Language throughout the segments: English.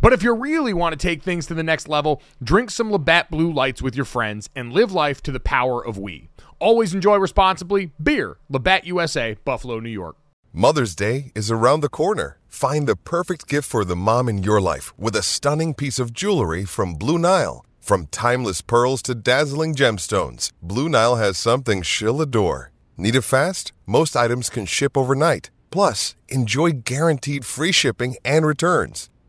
But if you really want to take things to the next level, drink some Labatt Blue Lights with your friends and live life to the power of we. Always enjoy responsibly. Beer, Labatt USA, Buffalo, New York. Mother's Day is around the corner. Find the perfect gift for the mom in your life with a stunning piece of jewelry from Blue Nile. From timeless pearls to dazzling gemstones, Blue Nile has something she'll adore. Need it fast? Most items can ship overnight. Plus, enjoy guaranteed free shipping and returns.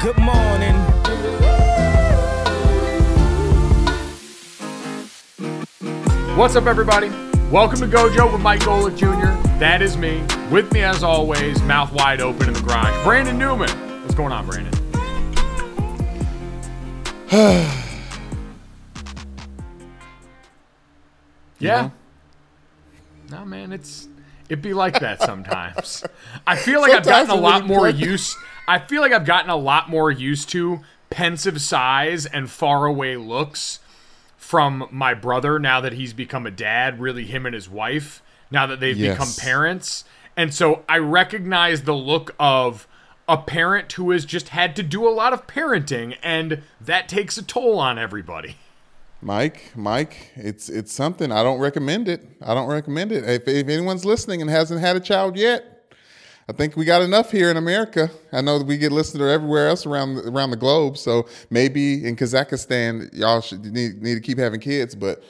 Good morning. What's up, everybody? Welcome to Gojo with Mike Golic Jr. That is me. With me, as always, mouth wide open in the garage, Brandon Newman. What's going on, Brandon? yeah. No, man, it's it be like that sometimes. I feel like I've gotten a lot more used. I feel like I've gotten a lot more used to pensive sighs and faraway looks from my brother now that he's become a dad. Really, him and his wife now that they've Yes. become parents, and so I recognize the look of a parent who has just had to do a lot of parenting, and that takes a toll on everybody. Mike, Mike, it's it's something. I don't recommend it. I don't recommend it. If, if anyone's listening and hasn't had a child yet, I think we got enough here in America. I know that we get listened to everywhere else around the- around the globe. So maybe in Kazakhstan, y'all should need, need to keep having kids. But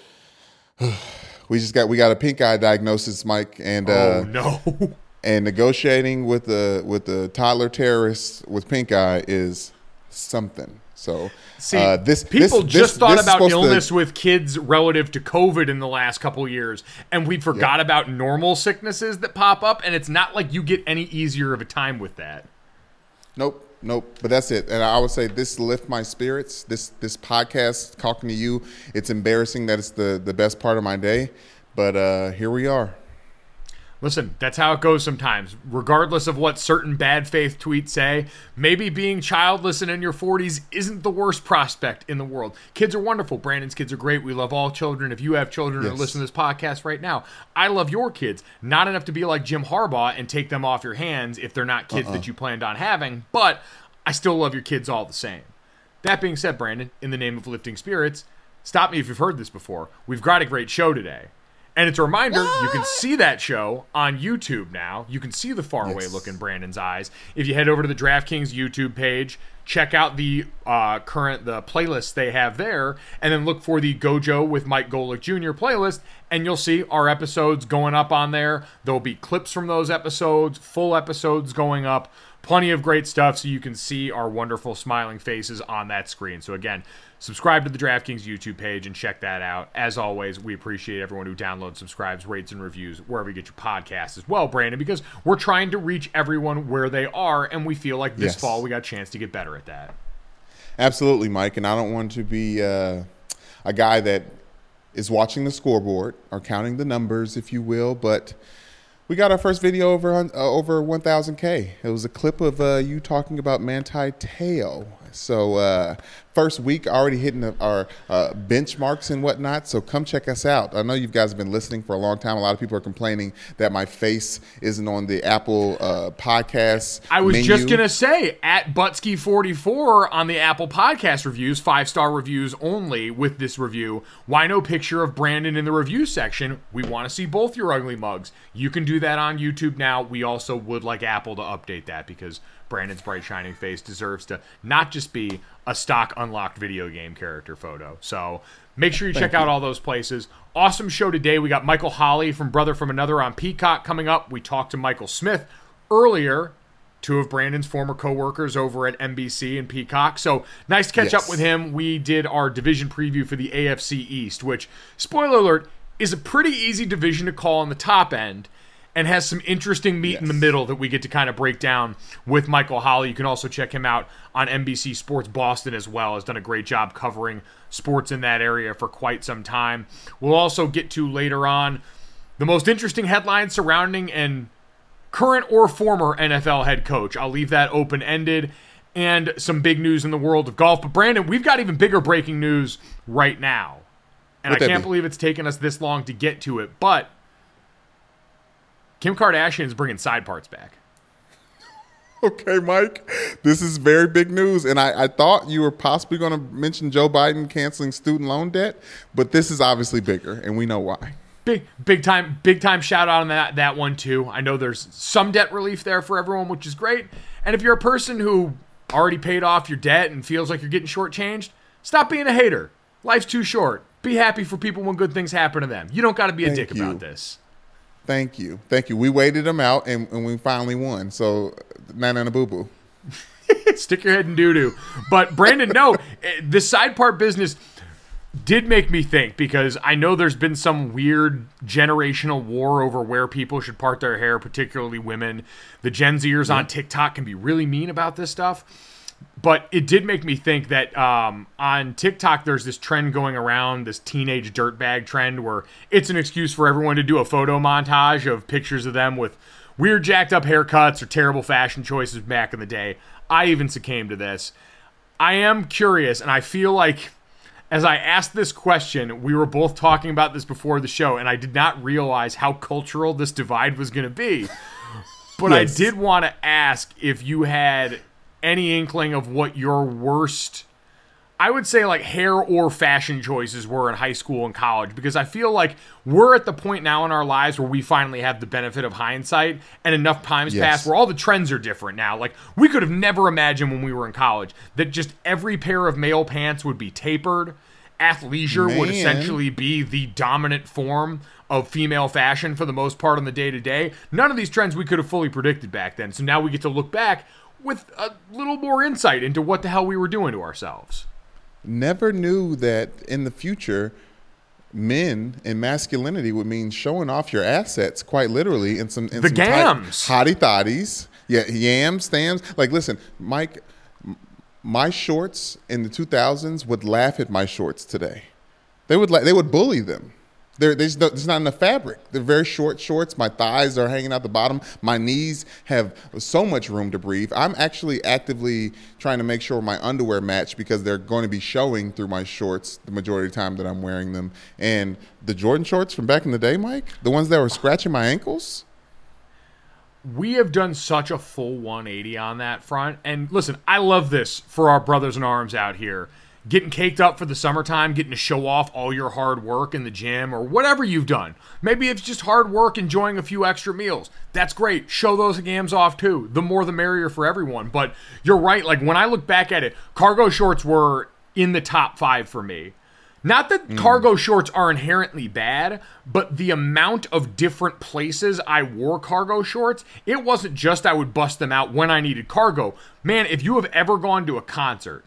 we just got we got a pink eye diagnosis, Mike, and uh, oh no. and negotiating with the with the toddler terrorists with pink eye is something. So See, uh, this people this- just this- thought this about supposed to- illness with kids relative to COVID in the last couple years, and we forgot about normal sicknesses that pop up. And it's not like you get any easier of a time with that. Nope, nope. But that's it. And I would say this lift my spirits. This this podcast talking to you. It's embarrassing that it's the the best part of my day, but uh, here we are. Listen, that's how it goes sometimes. Regardless of what certain bad faith tweets say, maybe being childless and in your 40s isn't the worst prospect in the world. Kids are wonderful. Brandon's kids are great. We love all children. If you have children or listen to this podcast right now, I love your kids. Not enough to be like Jim Harbaugh and take them off your hands if they're not kids that uh-uh. you planned on having, but I still love your kids all the same. That being said, Brandon, in the name of lifting spirits, stop me if you've heard this before. We've got a great show today. And it's a reminder you can see that show on YouTube now. You can see the faraway look in Brandon's eyes. If you head over to the DraftKings YouTube page, check out the uh, current the playlist they have there, and then look for the Gojo with Mike Golic Jr. playlist, and you'll see our episodes going up on there. There'll be clips from those episodes, full episodes going up, plenty of great stuff, so you can see our wonderful smiling faces on that screen. So again, subscribe to the DraftKings YouTube page and check that out. As always, we appreciate everyone who downloads, subscribes, rates, and reviews wherever you get your podcasts as well, Brandon, because we're trying to reach everyone where they are, and we feel like this Yes. fall we got a chance to get better at that. Absolutely, Mike. And I don't want to be uh, a guy that is watching the scoreboard or counting the numbers, if you will, but we got our first video over uh, over 1,000K. It was a clip of uh, you talking about Manti Teo. So, uh, first week already hitting our uh, benchmarks and whatnot. So, come check us out. I know you guys have been listening for a long time. A lot of people are complaining that my face isn't on the Apple uh, podcast. I was just gonna say at Butsky44 on the Apple Podcast reviews, five star reviews only with this review. Why no picture of Brandon in the review section? We want to see both your ugly mugs. You can do that on YouTube now. We also would like Apple to update that because Brandon's bright shining face deserves to not just be a stock unlocked video game character photo. So make sure you check out all those places. Awesome show today. We got Michael Holley from Brother from Another on Peacock coming up. We talked to Michael Smith earlier two of Brandon's former coworkers over at NBC and Peacock. So nice to catch Yes. up with him. We did our division preview for the AFC East, which, spoiler alert, is a pretty easy division to call on the top end and has some interesting meat in the middle that we get to kind of break down with Michael Holley. You can also check him out on NBC Sports Boston as well. Has done a great job covering sports in that area for quite some time. We'll also get to later on the most interesting headlines surrounding and current or former NFL head coach. I'll leave that open ended. And some big news in the world of golf. But Brandon, we've got even bigger breaking news right now. And I What'd that can't be? believe it's taken us this long to get to it. But Kim Kardashian is bringing side parts back. Okay, Mike, this is very big news. And I, I thought you were possibly going to mention Joe Biden canceling student loan debt, but this is obviously bigger, and we know why. Big, big time, big time shout out on that that one too. I know there's some debt relief there for everyone, which is great. And if you're a person who already paid off your debt and feels like you're getting shortchanged, stop being a hater. Life's too short. Be happy for people when good things happen to them. You don't got to be a Thank dick you. about this. Thank you. Thank you. We waited them out, and, and we finally won. So, nana and a boo boo. Stick your head in doo doo. But Brandon, no, eh, the side part business did make me think because I know there's been some weird generational war over where people should part their hair, particularly women. The Gen Zers on TikTok can be really mean about this stuff. But it did make me think that um, on TikTok, there's this trend going around, this teenage dirtbag trend, where it's an excuse for everyone to do a photo montage of pictures of them with weird, jacked up haircuts or terrible fashion choices back in the day. I even succumbed to this. I am curious, and I feel like as I asked this question, we were both talking about this before the show, and I did not realize how cultural this divide was going to be. But I did want to ask if you had any inkling of what your worst, I would say, like hair or fashion choices were in high school and college, because I feel like we're at the point now in our lives where we finally have the benefit of hindsight and enough times Yes. passed where all the trends are different now. Like, we could have never imagined when we were in college that just every pair of male pants would be tapered. Athleisure would essentially be the dominant form of female fashion for the most part on the day to day. None of these trends we could have fully predicted back then. So now we get to look back with a little more insight into what the hell we were doing to ourselves. Never knew that in the future, men and masculinity would mean showing off your assets quite literally in some in The some gams. hottie thotties. Yeah, yams, thams. Like, listen, Mike, my shorts in the 2000s would laugh at my shorts today. They would la- they would bully them. There, there's, no, there's not enough fabric. They're very short shorts. My thighs are hanging out the bottom. My knees have so much room to breathe. I'm actually actively trying to make sure my underwear match because they're going to be showing through my shorts the majority of the time that I'm wearing them. And the Jordan shorts from back in the day, Mike, the ones that were scratching my ankles, we have done such a full 180 on that front. And listen, I love this for our brothers in arms out here. Getting caked up for the summertime, getting to show off all your hard work in the gym or whatever you've done. Maybe it's just hard work, enjoying a few extra meals. That's great. Show those games off too. The more the merrier for everyone. But you're right. Like when I look back at it, cargo shorts were in the top five for me. Not that hmm. cargo shorts are inherently bad, but the amount of different places I wore cargo shorts, it wasn't just I would bust them out when I needed cargo. Man, if you have ever gone to a concert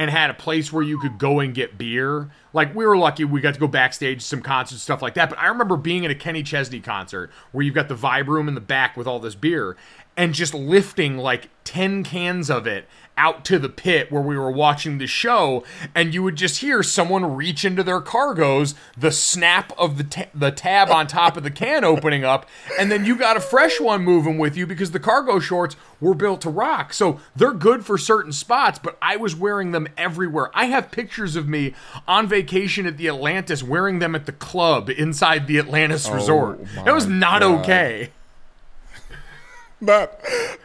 and had a place where you could go and get beer, like we were lucky we got to go backstage some concerts, stuff like that. But I remember being at a Kenny Chesney concert where you've got the vibe room in the back with all this beer and just lifting like 10 cans of it out to the pit where we were watching the show and you would just hear someone reach into their cargos the snap of the ta- the tab on top of the can opening up and then you got a fresh one moving with you because the cargo shorts were built to rock. So they're good for certain spots but I was wearing them everywhere. I have pictures of me on vacation at the Atlantis wearing them at the club inside the Atlantis oh resort. That was not God. okay not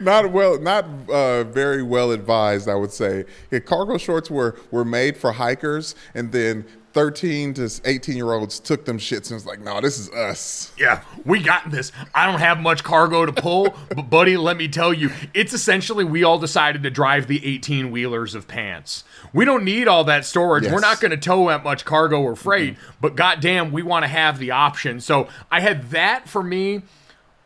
not well not uh, very well advised i would say yeah, cargo shorts were were made for hikers and then 13 to 18 year olds took them shits and was like no this is us Yeah, we got this. I don't have much cargo to pull, but buddy, let me tell you, it's essentially we all decided to drive the 18 wheelers of pants. We don't need all that storage. We're not going to tow that much cargo or freight, but goddamn, we want to have the option. So I had that for me.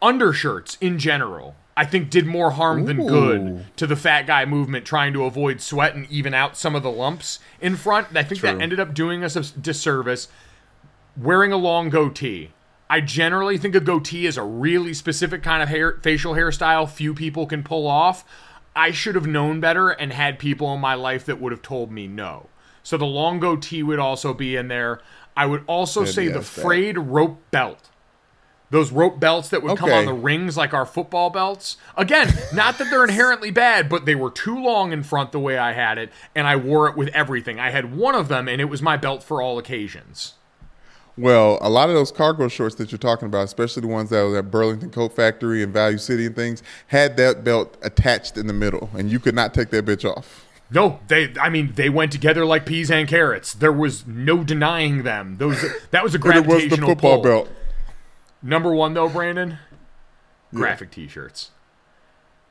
Undershirts in general, I think, did more harm than good to the fat guy movement trying to avoid sweat and even out some of the lumps in front. I think that ended up doing us a disservice wearing a long goatee. I generally think a goatee is a really specific kind of hair facial hairstyle few people can pull off. I should have known better and had people in my life that would have told me no. So the long goatee would also be in there. I would also say the yes, that. frayed rope belt. Those rope belts that would come on the rings like our football belts. Again, not that they're inherently bad, but they were too long in front the way I had it, and I wore it with everything. I had one of them, and it was my belt for all occasions. Well, a lot of those cargo shorts that you're talking about, especially the ones that was at Burlington Coat Factory and Value City and things, had that belt attached in the middle, and you could not take that bitch off. No, they. I mean, they went together like peas and carrots. There was no denying them. Those. That was a And it was gravitational the football pull. belt. Number one, though, Brandon, graphic T-shirts.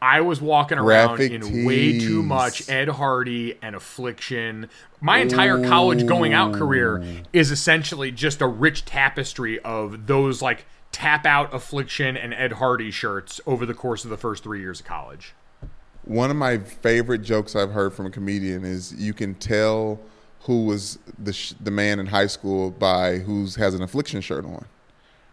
I was walking around Graphic in way too much Ed Hardy and Affliction. My entire college going out career is essentially just a rich tapestry of those like tap out Affliction and Ed Hardy shirts over the course of the first three years of college. One of my favorite jokes I've heard from a comedian is you can tell who was the sh- the man in high school by who's has an affliction shirt on,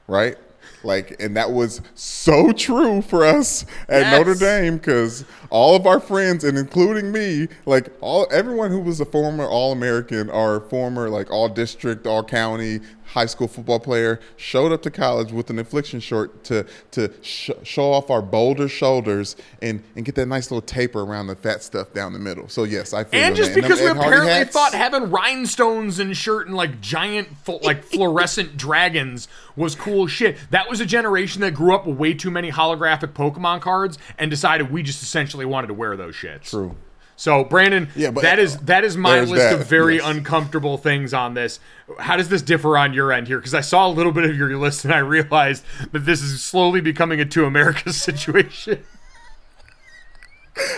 right? Like, and that was so true for us at Yes. Notre Dame because all of our friends, and including me, like all everyone who was a former All American or former like All District, All County high school football player, showed up to college with an affliction shirt to to sh- show off our bolder shoulders and and get that nice little taper around the fat stuff down the middle. So yes, I feel And just man. Because we Ed Hardy apparently hats- thought having rhinestones and shirt and like giant, like fluorescent dragons was cool shit. That was a generation that grew up with way too many holographic Pokemon cards and decided we just essentially wanted to wear those shits. True. So Brandon, Yeah, but- that is that is my list that, of very yes. uncomfortable things on this. How does this differ on your end here? Because I saw a little bit of your list and I realized that this is slowly becoming a two Americas situation.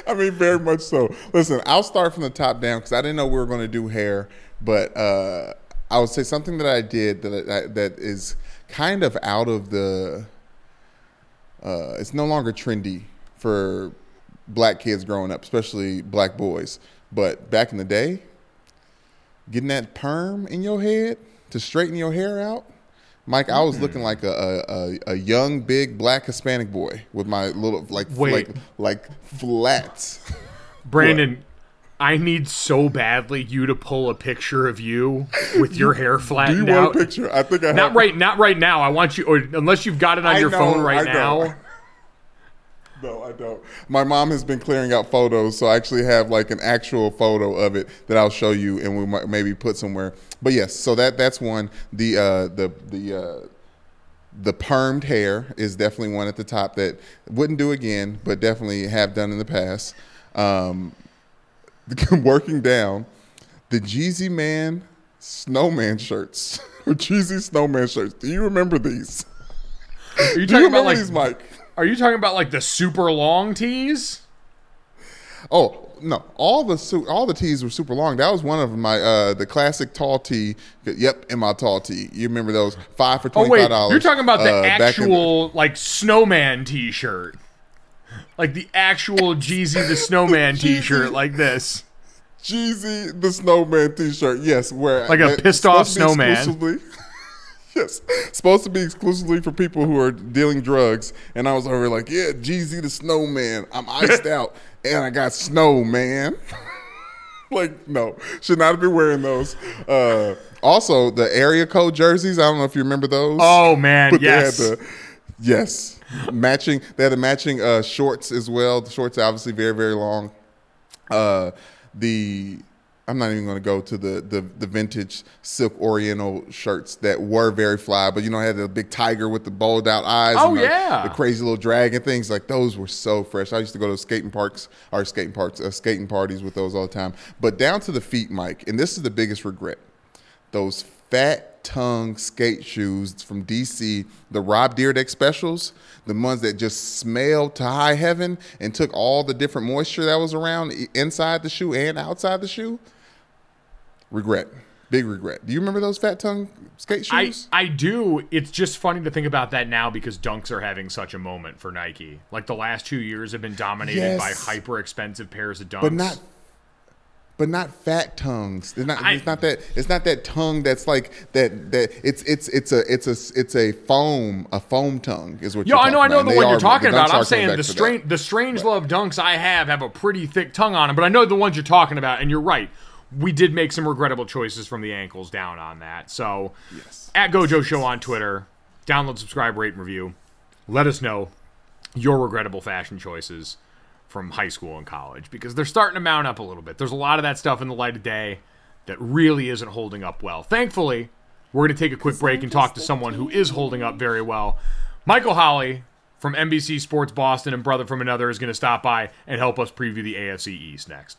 I mean, very much so. Listen, I'll start from the top down because I didn't know we were going to do hair, but uh, I would say something that I did that that, that is kind of out of the. Uh, it's no longer trendy for black kids growing up, especially black boys. But back in the day, getting that perm in your head to straighten your hair out. Mike, I was mm-hmm. looking like a, a, a, young, big black Hispanic boy with my little like Wait. like like flats. Brandon, I need so badly you to pull a picture of you with your hair Do you flattened want out. a picture? I think I Not have right, not right now. I want you, or unless you've got it on I your know, phone right I know. No, I don't. My mom has been clearing out photos, so I actually have like an actual photo of it that I'll show you, and we might maybe put somewhere. But yes, so that that's one. The uh, the the uh, the permed hair is definitely one at the top that wouldn't do again, but definitely have done in the past. Um, working down, the Jeezy Man snowman shirts or Jeezy snowman shirts. Do you remember these? Are you Do you about remember like these, Mike? Are you talking about like the super long tees? Oh no! All the su- all the tees were super long. That was one of my uh the classic tall tee. Yep, in my tall tee. You remember those five for twenty five dollars? you're talking about the uh, actual like snowman T-shirt, like the actual Jeezy the snowman T-shirt, like this. Jeezy the snowman T-shirt. Yes, where Like a pissed off supposed to be snowman. yes, supposed to be exclusively for people who are dealing drugs. And I was over like, yeah, Jeezy the snowman. I'm iced out and I got snow, man. like, no, should not be wearing those. Uh, also, the area code jerseys. I don't know if you remember those. Oh man, But yes. The, yes. Matching. They had the matching uh, shorts as well. The shorts obviously very very long. Uh, the I'm not even going to go to the, the the vintage silk Oriental shirts that were very fly, but you know I had the big tiger with the bowled out eyes. Oh, and the, yeah. the crazy little dragon things like those were so fresh. I used to go to skating parks or skating parks, uh, skating parties with those all the time. But down to the feet, Mike, and this is the biggest regret those fat tongue skate shoes from DC, the Rob Dyrdek specials, the ones that just smelled to high heaven and took all the different moisture that was around inside the shoe and outside the shoe. Regret. Big regret. Do you remember those fat tongue skate shoes? I I do. It's just funny to think about that now because dunks are having such a moment for Nike. Like the last two years have been dominated Yes. by hyper expensive pairs of dunks. but not but not fat tongues. It's not. I- it's not that. It's not that tongue. That's like that. That it's it's it's a it's a it's a foam a foam tongue is what. You're I know, I know the one they you're talking about. I'm saying the strange, the strange love dunks I have have a pretty thick tongue on them, but I know the ones you're talking about, and you're right. We did make some regrettable choices from the ankles down on that. So, Yes. at Gojo Show on Twitter, download, subscribe, rate, and review. Let us know your regrettable fashion choices from high school and college because they're starting to mount up a little bit. There's a lot of that stuff in the light of day that really isn't holding up well. Thankfully, we're going to take a quick break and talk to someone who is holding up very well. Michael Holley from NBC Sports Boston and Brother from Another is going to stop by and help us preview the AFC East next.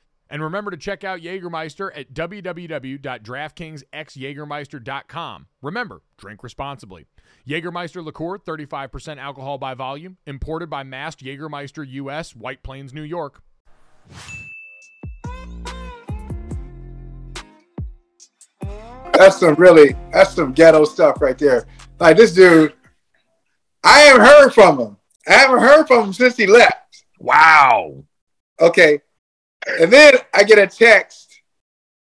And remember to check out Jägermeister at www.draftkingsxjagermeister.com. Remember, drink responsibly. Jägermeister liqueur, 35% alcohol by volume, imported by Mast Jägermeister US, White Plains, New York. That's some really that's some ghetto stuff right there. Like this dude, I haven't heard from him. I haven't heard from him since he left. Wow. Okay. And then I get a text.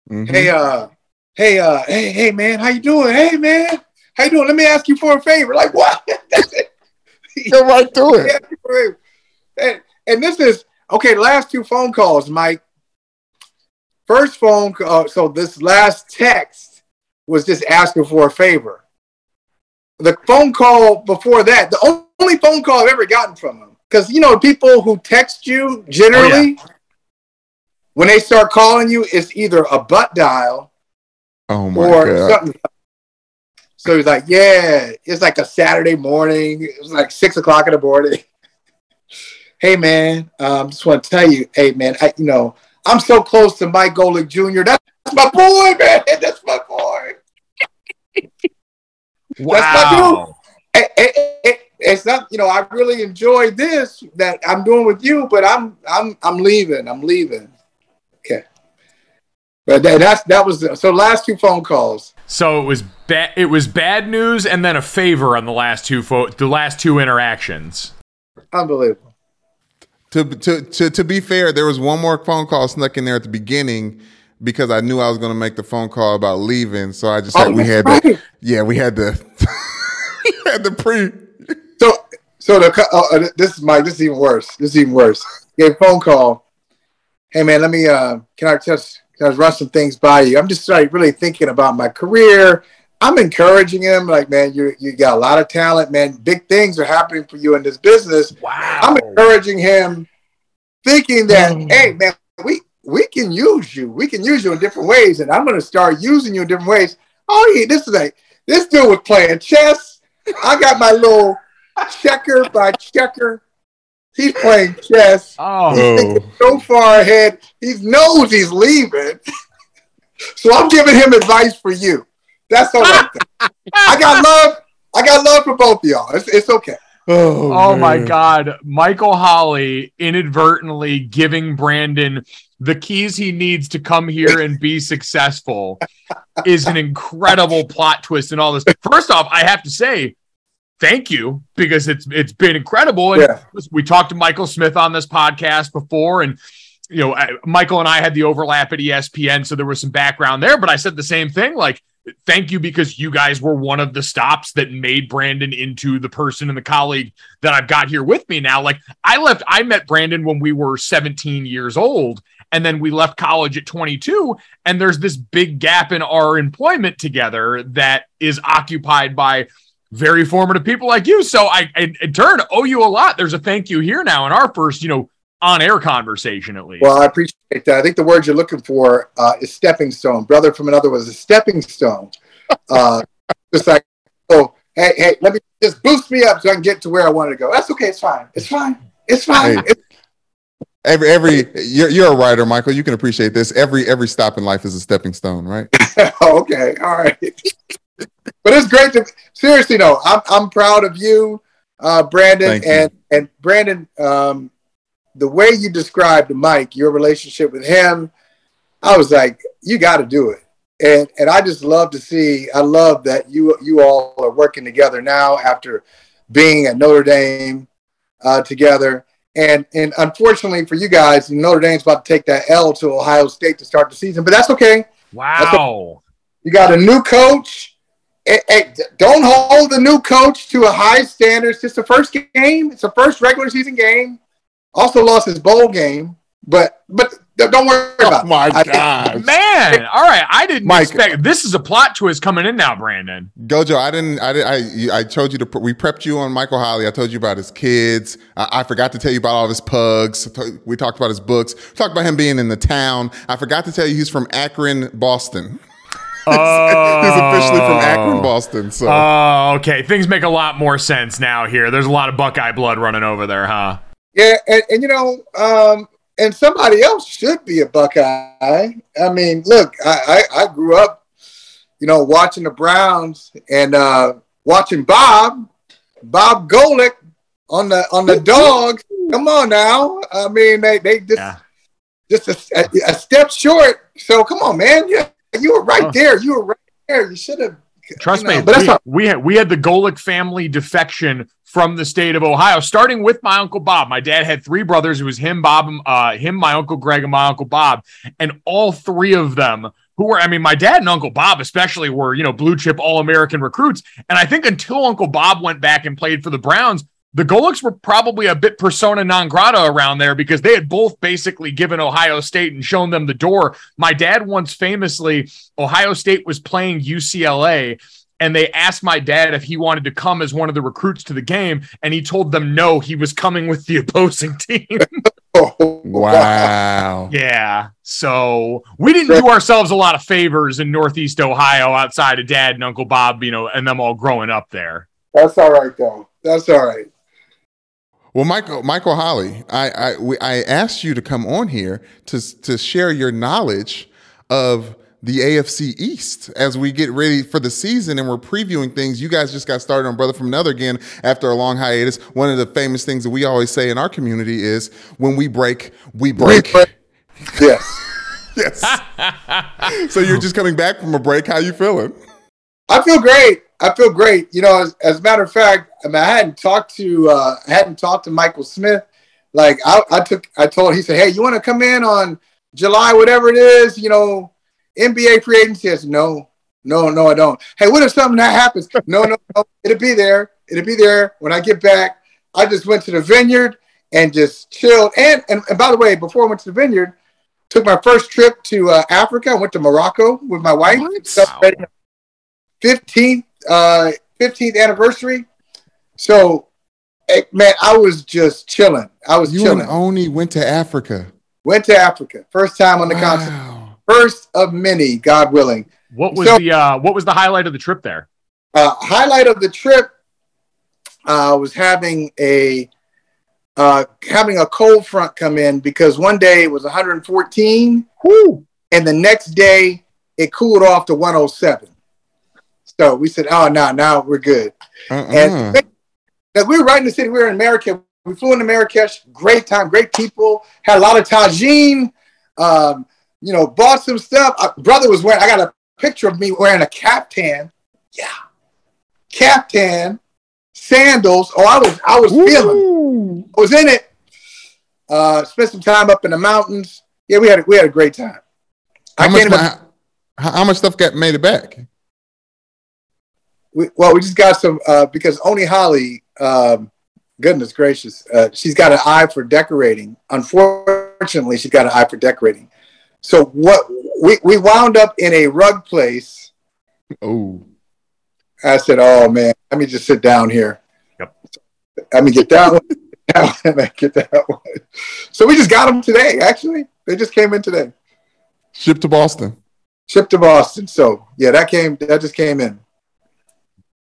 Mhm. Hey, uh, hey, uh, hey, hey man, how you doing? Hey man, how you doing? Let me ask you for a favor. Like what? Go right through it. and, and this is okay. The last two phone calls, Mike. First phone call. So this last text was just asking for a favor. The phone call before that, the only phone call I've ever gotten from him, because you know people who text you generally, when they start calling you, it's either a butt dial Oh my or god. something. So he's like, yeah, it's like a Saturday morning. It was like six o'clock in the morning. hey man, um, just want to tell you, hey man, I, you know, I'm so close to Mike Golic Jr. That's my boy, man. That's my boy. Wow. It, it, it, it's not, you know, I really enjoy this that I'm doing with you, but I'm, I'm, I'm leaving. I'm leaving. Okay. But that, that's that was the, so. Last two phone calls. So it was bad. It was bad news, and then a favor on the last two fo- the last two interactions. Unbelievable. To, to to to be fair, there was one more phone call snuck in there at the beginning because I knew I was going to make the phone call about leaving. So I just Oh, we had right. the yeah we had the we had the pre. So, so the oh, uh, this is Mike. This is even worse. This is even worse. Get a phone call. Hey man, let me. Uh, can I just I run some things by you? I'm just like really thinking about my career. I'm encouraging him. Like man, you you got a lot of talent, man. Big things are happening for you in this business. Wow. I'm encouraging him, thinking that mm. hey man, we we can use you. We can use you in different ways, and I'm going to start using you in different ways. Oh yeah, this is like this dude was playing chess. I got my little checker by checker. He's playing chess. Oh, Oh, So far ahead, he knows he's leaving. so I'm giving him advice for you. That's all right. I got love. I got love for both of y'all. It's, it's okay. oh, oh my. God. Michael Holley inadvertently giving Brandon the keys he needs to come here and be successful is an incredible plot twist in all this. First off, I have to say, thank you because it's it's been incredible. And Yeah. we talked to Michael Smith on this podcast before, and you know, I, Michael and I had the overlap at ESPN, so there was some background there. But I said the same thing, like, thank you because you guys were one of the stops that made Brandon into the person and the colleague that I've got here with me now. Like, I left, I met Brandon when we were 17 years old. And then we left college at 22, and there's this big gap in our employment together that is occupied by very formative people like you. So I, in, in turn, owe you a lot. There's a thank you here now in our first, you know, on air conversation at least. Well, I appreciate that. I think the word you're looking for uh, is stepping stone. Brother from another was a stepping stone. Uh, just like, oh, hey, hey, let me just boost me up so I can get to where I wanted to go. That's okay. It's fine. It's fine. It's fine. Hey. It's- Every every you're you're a writer, Michael. You can appreciate this. Every every stop in life is a stepping stone, right? okay. All right. but it's great to seriously though. I'm I'm proud of you, uh, Brandon, Thank you. and and Brandon. Um, the way you described Mike, your relationship with him, I was like, you got to do it. And and I just love to see. I love that you you all are working together now after being at Notre Dame uh, together. And and unfortunately for you guys, Notre Dame's about to take that L to Ohio State to start the season, but that's okay. wow. You got a new coach. Hey, hey, don't hold the new coach to a high standard. It's just the first game. It's the first regular season game. Also lost his bowl game, but but don't worry oh about Oh it. my I think- gosh, Man, all right. I didn't Mike. expect this is a plot twist coming in now, Brandon. Gojo, I didn't. I did. I I told you to. We prepped you on Michael Holley. I told you about his kids. I, I forgot to tell you about all of his pugs. We talked about his books. We talked about him being in the town. I forgot to tell you he's from Akron, Boston. he's officially from Akron, Boston. So Oh, okay. Things make a lot more sense now here. There's a lot of Buckeye blood running over there, huh? Yeah, and, and you know, um, and somebody else should be a Buckeye. I mean, look, I, I, I grew up, you know, watching the Browns and uh, watching Bob, Bob Golic on the on the dogs. Come on now. I mean, they they just Yeah. just a, a, a step short. So come on, man. You you were right Oh. there. You were right there. You should have. Trust you know, me, but that's we, not- we had we had the Golic family defection from the state of Ohio, starting with my uncle Bob. My dad had three brothers. It was him, Bob, uh, him, my uncle Greg, and my uncle Bob, and all three of them who were, I mean, my dad and Uncle Bob especially were, you know, blue chip All American recruits. And I think until Uncle Bob went back and played for the Browns, the Golics were probably a bit persona non grata around there because they had both basically given Ohio State and shown them the door. My dad once famously, Ohio State was playing UCLA and they asked my dad if he wanted to come as one of the recruits to the game and he told them no he was coming with the opposing team Oh, wow. yeah so we didn't do ourselves a lot of favors in northeast ohio outside of dad and uncle bob you know and them all growing up there That's all right, though. That's all right. Well, Michael, Michael Holley, I I, we, I asked you to come on here to to share your knowledge of the AFC East as we get ready for the season and we're previewing things. You guys just got started on Brother from Another again after a long hiatus. One of the famous things that we always say in our community is when we break, we break. Yes. yes. so you're just coming back from a break. How you feeling? I feel great. I feel great. You know, as, as a matter of fact, I mean, I hadn't talked to uh, I hadn't talked to Michael Smith Like I, I took, I told him he said, "Hey, you want to come in on July, whatever it is, you know, NBA free agency?" I said, "No, no, no, I don't." Hey, what if something that happens? No, no, no, it'll be there. It'll be there when I get back. I just went to the vineyard and just chilled. And and, and by the way, before I went to the vineyard, took my first trip to uh, Africa. I went to Morocco with my wife. Fifteenth, uh, fifteenth anniversary. So, eh, man, I was just chilling. I was You chilling. and Oni went to Africa. Went to Africa. First time on the continent. First of many, God willing. What was So- the uh, what was the highlight of the trip there? Uh, highlight of the trip uh, was having a uh, having a cold front come in because one day it was 114, and the next day it cooled off to 107. So we said, "Oh, no, now we're good." Uh-uh. And like, we were right in the city. We were in Marrakesh. We flew into Marrakesh. Great time, great people. Had a lot of tagine. Um, you know, bought some stuff. Uh, brother was wearing. I got a picture of me wearing a caftan. Yeah, caftan, sandals. Oh, I was, I was feeling. I was in it. Uh, spent some time up in the mountains. Yeah, we had a, we had a great time. I how, much, can't even. how, how much stuff got made it back? We, well, we just got some uh, because Oni Holley, um, goodness gracious, uh, she's got an eye for decorating. Unfortunately, she's got an eye for decorating. So what we, we wound up in a rug place. Oh, I said, "Oh man, let me just sit down here. Yep. Let me get that one. Get that one." So we just got them today. Actually, they just came in today. shipped to Boston. Shipped to Boston. So yeah, that came. That just came in.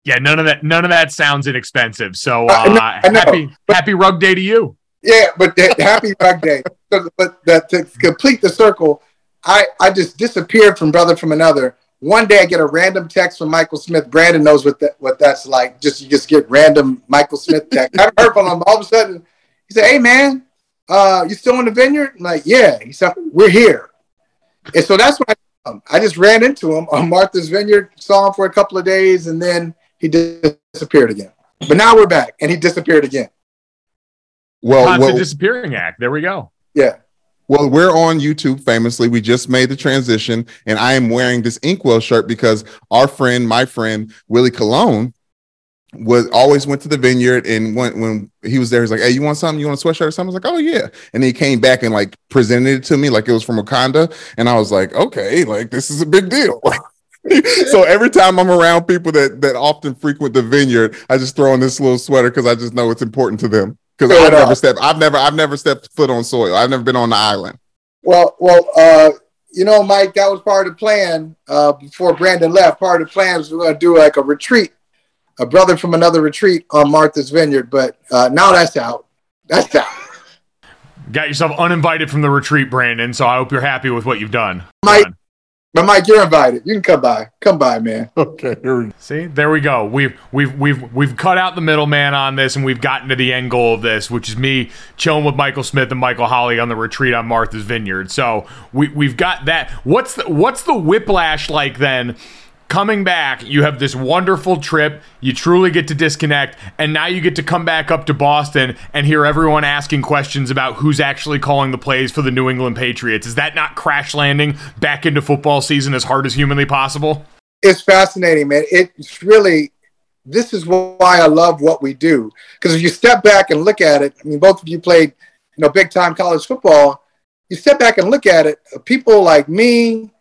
Yeah, none of that none of that sounds inexpensive. So uh, I know, happy happy rug day to you. Yeah, but that, happy rug day. So, but that to complete the circle, I I just disappeared from brother from another. One day I get a random text from Michael Smith. Brandon knows what that what that's like. Just you just get random Michael Smith text. I heard from him. All of a sudden, he said, "Hey man, uh, you still in the vineyard?" I'm like, "Yeah." He said, "We're here." And so that's why I, um, I just ran into him on Martha's Vineyard, saw him for a couple of days, and then he disappeared again. But now we're back, and he disappeared again. Well, Constant well, disappearing act. There we go. Yeah. well, we're on YouTube famously. We just made the transition, and I am wearing this Inkwell shirt because our friend, my friend Willie Cologne, was always went to the vineyard and when when he was there, he's like, Hey, you want something? You want a sweatshirt or something? I was like, Oh yeah. And he came back and like presented it to me like it was from Wakanda. And I was like, Okay, like this is a big deal. so every time I'm around people that that often frequent the vineyard, I just throw on this little sweater because I just know it's important to them. Because I've enough. never stepped, I've never, I've never stepped foot on soil. I've never been on the island. Well, well, uh, you know, Mike, that was part of the plan. Uh, before Brandon left, part of the plan was we are going to do like a retreat, a brother from another retreat on Martha's Vineyard. But uh, now that's out. That's out. Got yourself uninvited from the retreat, Brandon. So I hope you're happy with what you've done. Mike, but Mike, you're invited. You can come by. Come by, man. Okay, here we go. See, there we go. We've we've we've we've cut out the middleman on this, and we've gotten to the end goal of this, which is me chilling with Michael Smith and Michael Holley on the retreat on Martha's Vineyard. So we we've got that. What's the what's the whiplash like then? Coming back, you have this wonderful trip. You truly get to disconnect, and now you get to come back up to Boston and hear everyone asking questions about who's actually calling the plays for the New England Patriots. Is that not crash landing back into football season as hard as humanly possible? It's fascinating, man. It's really, this is why I love what we do. Because if you step back and look at it, I mean, both of you played, you know, big time college football. You step back and look at it, people like me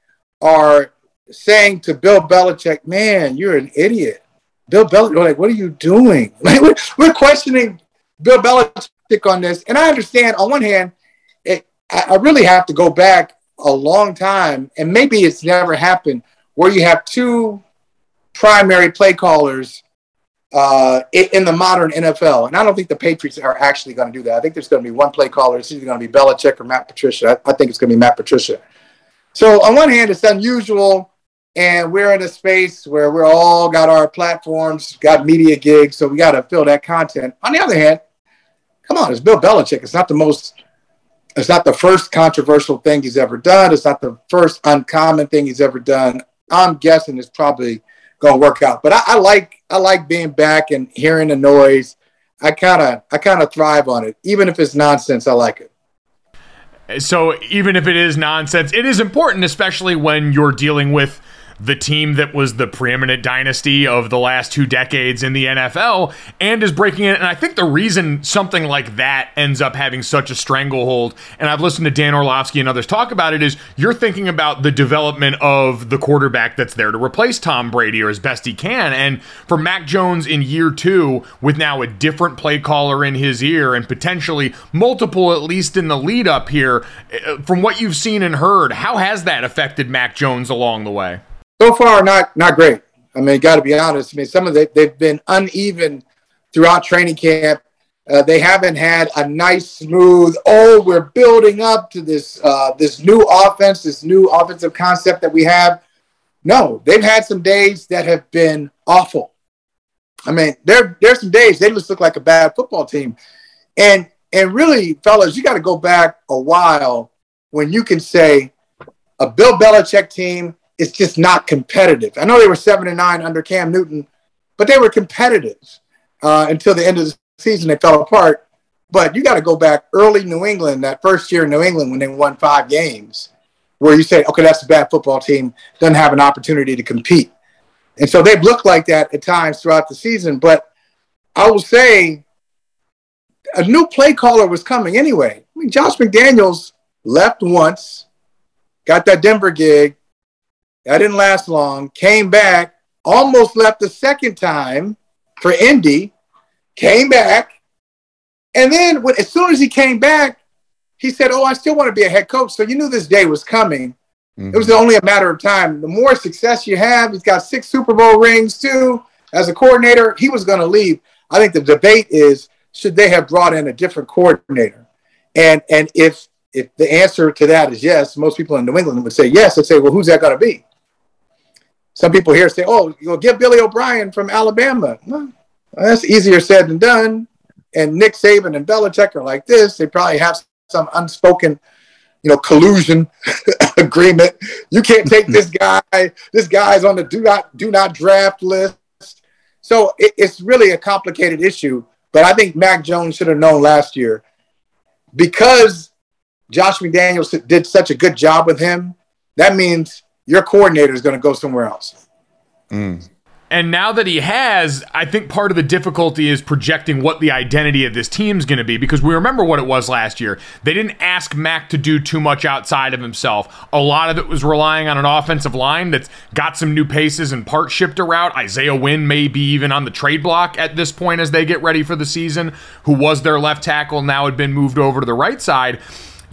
are saying to Bill Belichick, man, you're an idiot. Bill Belichick, like, what are you doing? Like, we're, we're questioning Bill Belichick on this. And I understand, on one hand, it, I, I really have to go back a long time, and maybe it's never happened, where you have two primary play callers uh, in, the modern NFL. And I don't think the Patriots are actually going to do that. I think there's going to be one play caller. It's either going to be Belichick or Matt Patricia. I, I think it's going to be Matt Patricia. So on one hand, it's unusual, and we're in a space where we're all got our platforms, got media gigs, so we got to fill that content. On the other hand, come on, it's Bill Belichick. It's not the most, it's not the first controversial thing he's ever done. It's not the first uncommon thing he's ever done. I'm guessing it's probably to work out. But I, I like, I like being back and hearing the noise. I kind of I kind of thrive on it, even if it's nonsense. I like it. So even if it is nonsense, it is important, especially when you're dealing with the team that was the preeminent dynasty of the last two decades in the NFL and is breaking it. And I think the reason something like that ends up having such a stranglehold, and I've listened to Dan Orlovsky and others talk about it, is you're thinking about the development of the quarterback that's there to replace Tom Brady or as best he can. And for Mac Jones in year two, with now a different play caller in his ear and potentially multiple, at least in the lead up here, eh, from what you've seen and heard, how has that affected Mac Jones along the way? So far not not great. I mean, got to be honest. I mean, some of the, they've been uneven throughout training camp. Uh, they haven't had a nice, smooth. Oh, we're building up to this uh, this new offense, this new offensive concept that we have. No, they've had some days that have been awful. I mean, there there's some days they just look like a bad football team, and and really, fellas, you got to go back a while when you can say a Bill Belichick team it's just not competitive. I know they were seven and nine under Cam Newton, but they were competitive uh, until the end of the season. They fell apart. But you got to go back early New England, that first year in New England when they won five games, where you say, okay, that's a bad football team, doesn't have an opportunity to compete. And so they've looked like that at times throughout the season. But I will say a new play caller was coming anyway. I mean, Josh McDaniels left once, got that Denver gig, that didn't last long. Came back, almost left the second time for Indy. Came back, and then when, as soon as he came back, he said, "Oh, I still want to be a head coach." So you knew this day was coming. Mm-hmm. It was only a matter of time. The more success you have, he's got six Super Bowl rings too. As a coordinator, he was going to leave. I think the debate is should they have brought in a different coordinator? And and if if the answer to that is yes, most people in New England would say yes. I'd say, well, who's that going to be? Some people here say, "Oh, you know, get Billy O'Brien from Alabama." Well, that's easier said than done. And Nick Saban and Belichick are like this. They probably have some unspoken, you know, collusion agreement. You can't take this hmm. guy. This guy's on the do not do not draft list. So it, it's really a complicated issue. But I think Mac Jones should have known last year because Josh McDaniels did such a good job with him. That means your coordinator is going to go somewhere else. Mm. And now that he has, I think part of the difficulty is projecting what the identity of this team's going to be because we remember what it was last year. They didn't ask Mac to do too much outside of himself. A lot of it was relying on an offensive line that's got some new paces and part shipped around. Isaiah Wynn may be even on the trade block at this point as they get ready for the season, who was their left tackle, now had been moved over to the right side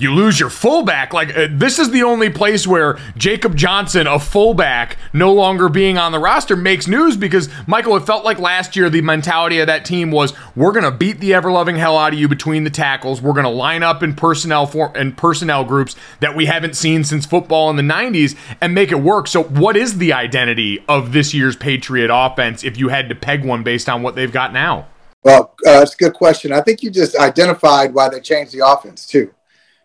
you lose your fullback. Like uh, this is the only place where Jacob Johnson, a fullback, no longer being on the roster makes news because Michael, it felt like last year the mentality of that team was we're gonna beat the ever loving hell out of you between the tackles. We're gonna line up in personnel for and personnel groups that we haven't seen since football in the '90s and make it work. So, what is the identity of this year's Patriot offense if you had to peg one based on what they've got now? Well, uh, that's a good question. I think you just identified why they changed the offense too.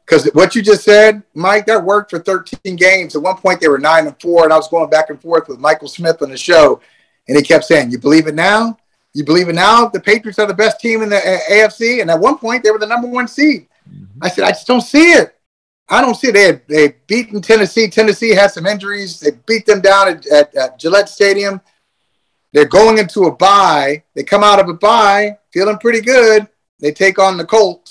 Because what you just said, Mike, that worked for 13 games. At one point, they were nine and four, and I was going back and forth with Michael Smith on the show, and he kept saying, "You believe it now? You believe it now? The Patriots are the best team in the AFC." And at one point, they were the number one seed. Mm-hmm. I said, "I just don't see it. I don't see it. They had, they beaten Tennessee. Tennessee had some injuries. They beat them down at, at, at Gillette Stadium. They're going into a bye. They come out of a bye feeling pretty good. They take on the Colts."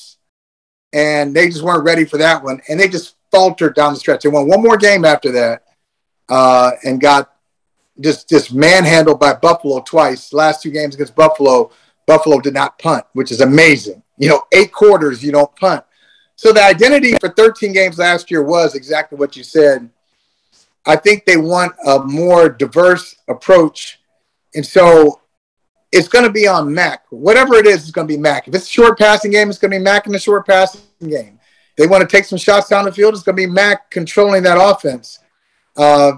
And they just weren't ready for that one, and they just faltered down the stretch. They won one more game after that, uh, and got just just manhandled by Buffalo twice. Last two games against Buffalo, Buffalo did not punt, which is amazing. You know, eight quarters you don't punt. So the identity for 13 games last year was exactly what you said. I think they want a more diverse approach, and so it's going to be on Mac. Whatever it is, it's going to be Mac. If it's a short passing game, it's going to be Mac in the short passing game. They want to take some shots down the field, it's going to be Mac controlling that offense. Uh,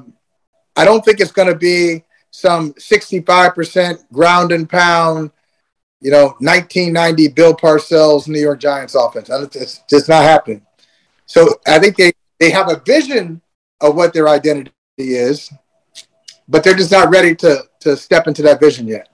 I don't think it's going to be some 65% ground and pound, you know, 1990 Bill Parcells New York Giants offense. It's just not happening. So I think they, they have a vision of what their identity is, but they're just not ready to, to step into that vision yet.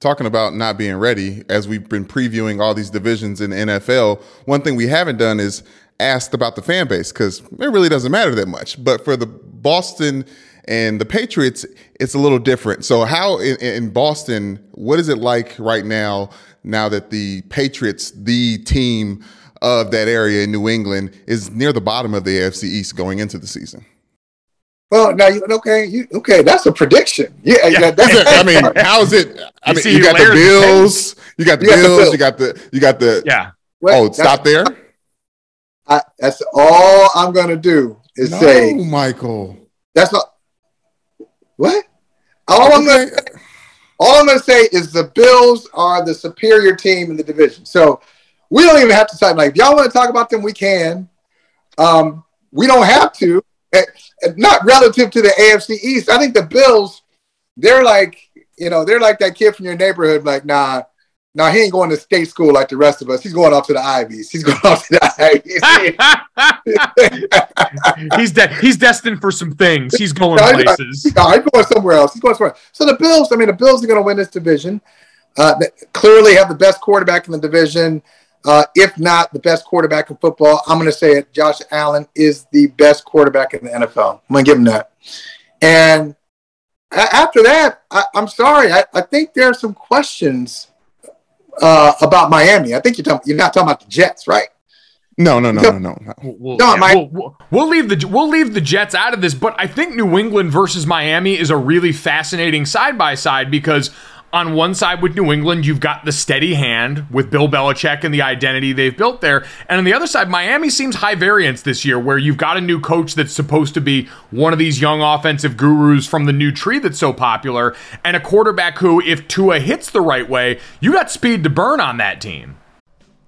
Talking about not being ready, as we've been previewing all these divisions in the NFL, one thing we haven't done is asked about the fan base because it really doesn't matter that much. But for the Boston and the Patriots, it's a little different. So, how in, in Boston, what is it like right now? Now that the Patriots, the team of that area in New England, is near the bottom of the AFC East going into the season. Well, now you okay? You okay? That's a prediction. Yeah, yeah. That's, I mean, how is it? I You mean, you got the layers of Bills, you got the You got the Bills, Bills. you got the, you got the. Yeah. well, Oh, that's- stop there. I, that's all I'm gonna do is No, say Michael. that's not what. All I'm gonna all I'm gonna say is the Bills are the superior team in the division. So we don't even have to talk. Like, if y'all want to talk about them, we can. Um, we don't have to. Not relative to the AFC East. I think the Bills, they're like, you know, they're like that kid from your neighborhood. Like, nah, nah, he ain't going to state school like the rest of us. He's going off to the Ivies. He's going off to the Ivies. he's de- he's destined for some things. He's going No, places. No, he's going somewhere else. He's going somewhere. Else. So the Bills, I mean, the Bills are going to win this division. Uh, clearly have the best quarterback in the division. Uh, if not the best quarterback in football, I'm going to say it. Josh Allen is the best quarterback in the NFL. I'm going to give him that. And a- after that, I, I'm sorry. I, I think there are some questions uh, about Miami. I think you're talking, you're not talking about the Jets, right? No, no, no, no, no. no. We'll, No, yeah, my- we'll, we'll, we'll leave the we'll leave the Jets out of this, but I think New England versus Miami is a really fascinating side by side because on one side with New England, you've got the steady hand with Bill Belichick and the identity they've built there, and on the other side, Miami seems high variance this year, where you've got a new coach that's supposed to be one of these young offensive gurus from the new tree that's so popular, and a quarterback who, if Tua hits the right way, you got speed to burn on that team.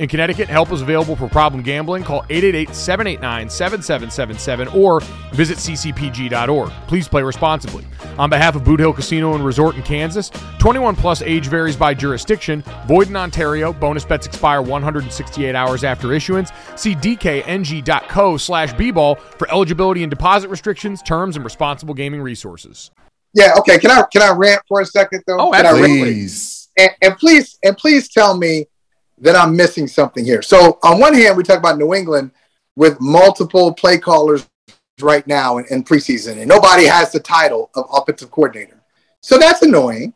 In Connecticut, help is available for problem gambling. Call 888 789 7777 or visit ccpg.org. Please play responsibly. On behalf of Boot Hill Casino and Resort in Kansas, 21 plus age varies by jurisdiction, void in Ontario. Bonus bets expire 168 hours after issuance. See dkng.co slash bball for eligibility and deposit restrictions, terms, and responsible gaming resources. Yeah. Okay. Can I can I rant for a second though? Oh, Can I? Please. and, and please and please tell me that I'm missing something here. So on one hand, we talk about New England with multiple play callers right now in, in preseason, and nobody has the title of offensive coordinator. So that's annoying.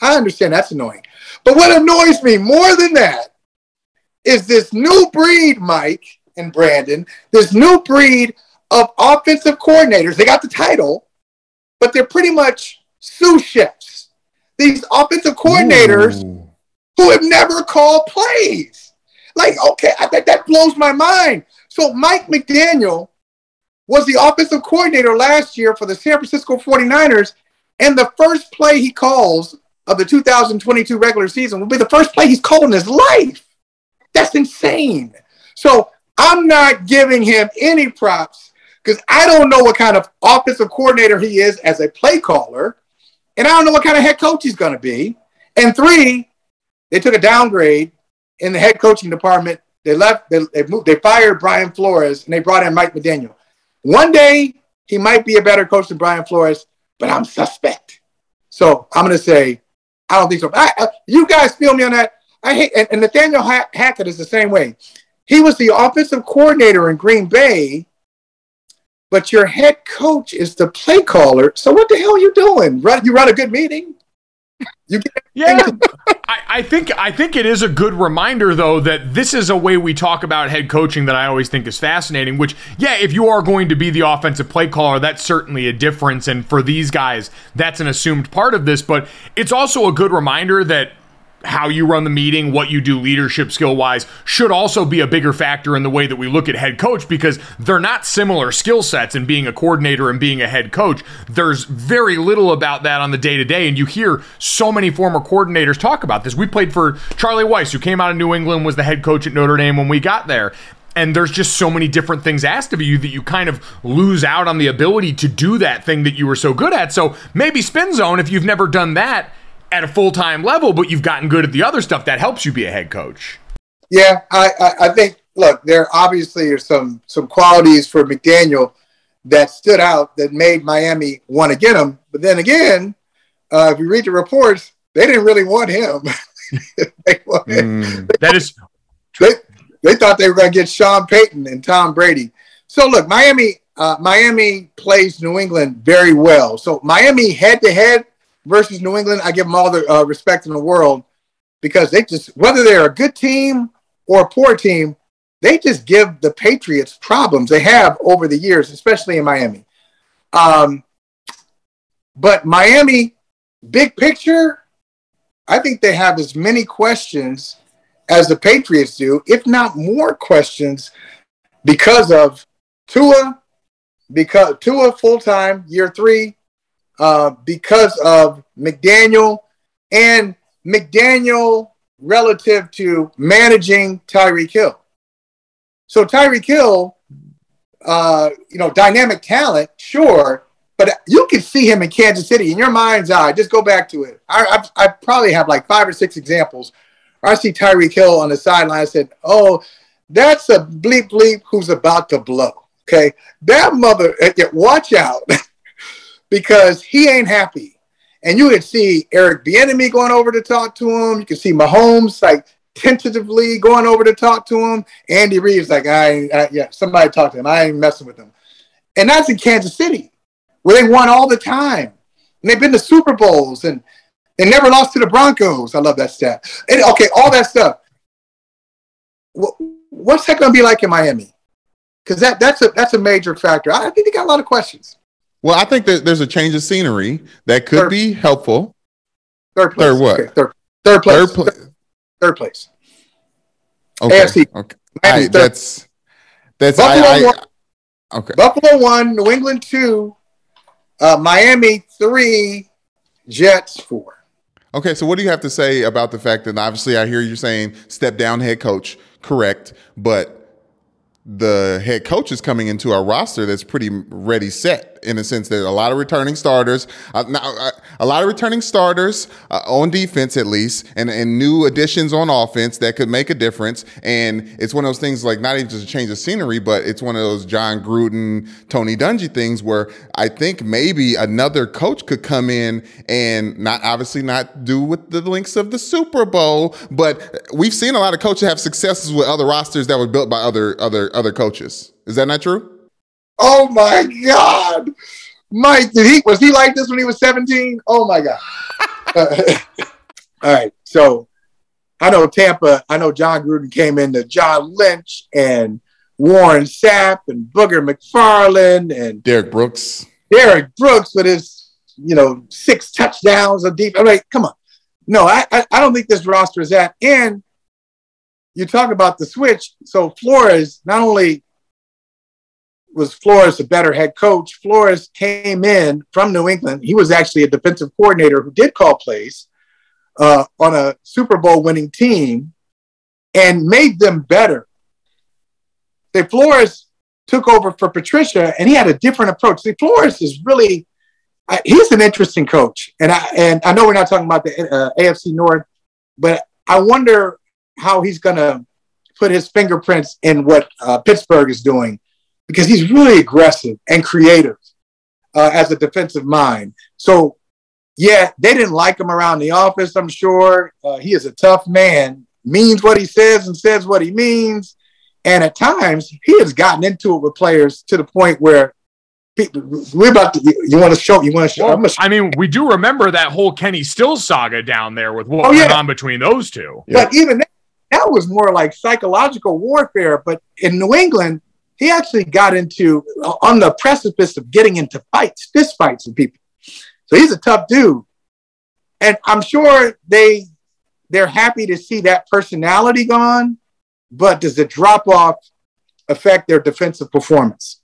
I understand that's annoying. But what annoys me more than that is this new breed, Mike and Brandon, this new breed of offensive coordinators. They got the title, but they're pretty much sous chefs. These offensive coordinators Ooh. Who have never called plays. Like, okay, I think that blows my mind. So Mike McDaniel was the offensive coordinator last year for the San Francisco 49ers, and the first play he calls of the 2022 regular season will be the first play he's called in his life. That's insane. So I'm not giving him any props because I don't know what kind of offensive coordinator he is as a play caller, and I don't know what kind of head coach he's going to be. And three, they took a downgrade in the head coaching department. They left. They, they moved. They fired Brian Flores and they brought in Mike McDaniel. One day he might be a better coach than Brian Flores, but I'm suspect. So I'm going to say I don't think so. I, I, you guys feel me on that? I hate and, and Nathaniel Hackett is the same way. He was the offensive coordinator in Green Bay, but your head coach is the play caller. So what the hell are you doing? Run, you run a good meeting. You get Yeah. I, I think I think it is a good reminder though that this is a way we talk about head coaching that I always think is fascinating. Which, yeah, if you are going to be the offensive play caller, that's certainly a difference. And for these guys, that's an assumed part of this. But it's also a good reminder that how you run the meeting, what you do leadership skill wise, should also be a bigger factor in the way that we look at head coach because they're not similar skill sets in being a coordinator and being a head coach. There's very little about that on the day to day, and you hear so many former coordinators talk about this. We played for Charlie Weis, who came out of New England, was the head coach at Notre Dame when we got there. And there's just so many different things asked of you that you kind of lose out on the ability to do that thing that you were so good at. So maybe spin zone, if you've never done that, at a full time level, but you've gotten good at the other stuff that helps you be a head coach. Yeah, I, I, I think look, there obviously are some some qualities for McDaniel that stood out that made Miami want to get him. But then again, uh, if you read the reports, they didn't really want him. they mm, that is they, they thought they were going to get Sean Payton and Tom Brady. So look, Miami uh, Miami plays New England very well. So Miami head to head versus New England, I give them all the uh, respect in the world because they just, whether they're a good team or a poor team, they just give the Patriots problems they have over the years, especially in Miami. Um, but Miami, big picture, I think they have as many questions as the Patriots do, if not more questions, because of Tua, because Tua full time year three, uh, because of McDaniel and McDaniel relative to managing Tyreek Hill. So Tyreek Hill, uh, you know, dynamic talent, sure, but you can see him in Kansas City in your mind's eye. Just go back to it. I, I, I probably have like five or six examples. I see Tyreek Hill on the sideline. I said, "Oh, that's a bleep bleep who's about to blow." Okay, that mother. Eh, watch out. because he ain't happy. And you can see Eric Bieniemy going over to talk to him. You can see Mahomes like tentatively going over to talk to him. Andy Reid's like, I, I yeah, somebody talk to him. I ain't messing with him. And that's in Kansas City, where they won all the time. And they've been to Super Bowls and they never lost to the Broncos. I love that stat. And, okay, all that stuff. What's that going to be like in Miami? Because that, that's a that's a major factor. I think they got a lot of questions. Well, I think that there's a change of scenery that could third, be helpful. Third place. Third what? Okay, third, third place. Third, pl- third place. Okay. AFC. Okay. I, that's that's Buffalo I, I, one. Okay. Buffalo one, New England two, uh, Miami three, Jets four. Okay, so what do you have to say about the fact that obviously I hear you saying step down head coach, correct, but the head coach is coming into a roster that's pretty ready set in a sense that a lot of returning starters, uh, now, uh, a lot of returning starters uh, on defense at least, and, and new additions on offense that could make a difference. And it's one of those things like not even just a change of scenery, but it's one of those Jon Gruden, Tony Dungy things where I think maybe another coach could come in and not obviously not do with the links of the Super Bowl, but we've seen a lot of coaches have successes with other rosters that were built by other other other coaches. Is that not true? Oh my God. Mike, did he was he like this when he was 17? Oh my God. all right. So I know Tampa, I know Jon Gruden came into John Lynch and Warren Sapp and Booger McFarland and Derrick Brooks. Derrick Brooks with his, you know, six touchdowns of deep. I'm like, come on. No, I, I, I don't think this roster is that. And you talk about the switch. So Flores not only was Flores a better head coach. Flores came in from New England. He was actually a defensive coordinator who did call plays uh, on a Super Bowl winning team and made them better. Say Flores took over for Patricia and he had a different approach. See, Flores is really he's an interesting coach, and I and I know we're not talking about the uh, AFC North, but I wonder how he's going to put his fingerprints in what uh, Pittsburgh is doing because he's really aggressive and creative uh, as a defensive mind. So, yeah, they didn't like him around the office, I'm sure. Uh, he is a tough man, means what he says and says what he means. And at times, he has gotten into it with players to the point where we're about to. You want to show? You want to show? Well, I mean, we do remember that whole Kenny Stills saga down there with what Oh, went on between those two. But even that, that was more like psychological warfare. But in New England, he actually got into uh, on the precipice of getting into fights, fist fights with people. So he's a tough dude, and I'm sure they they're happy to see that personality gone. But does the drop off affect their defensive performance?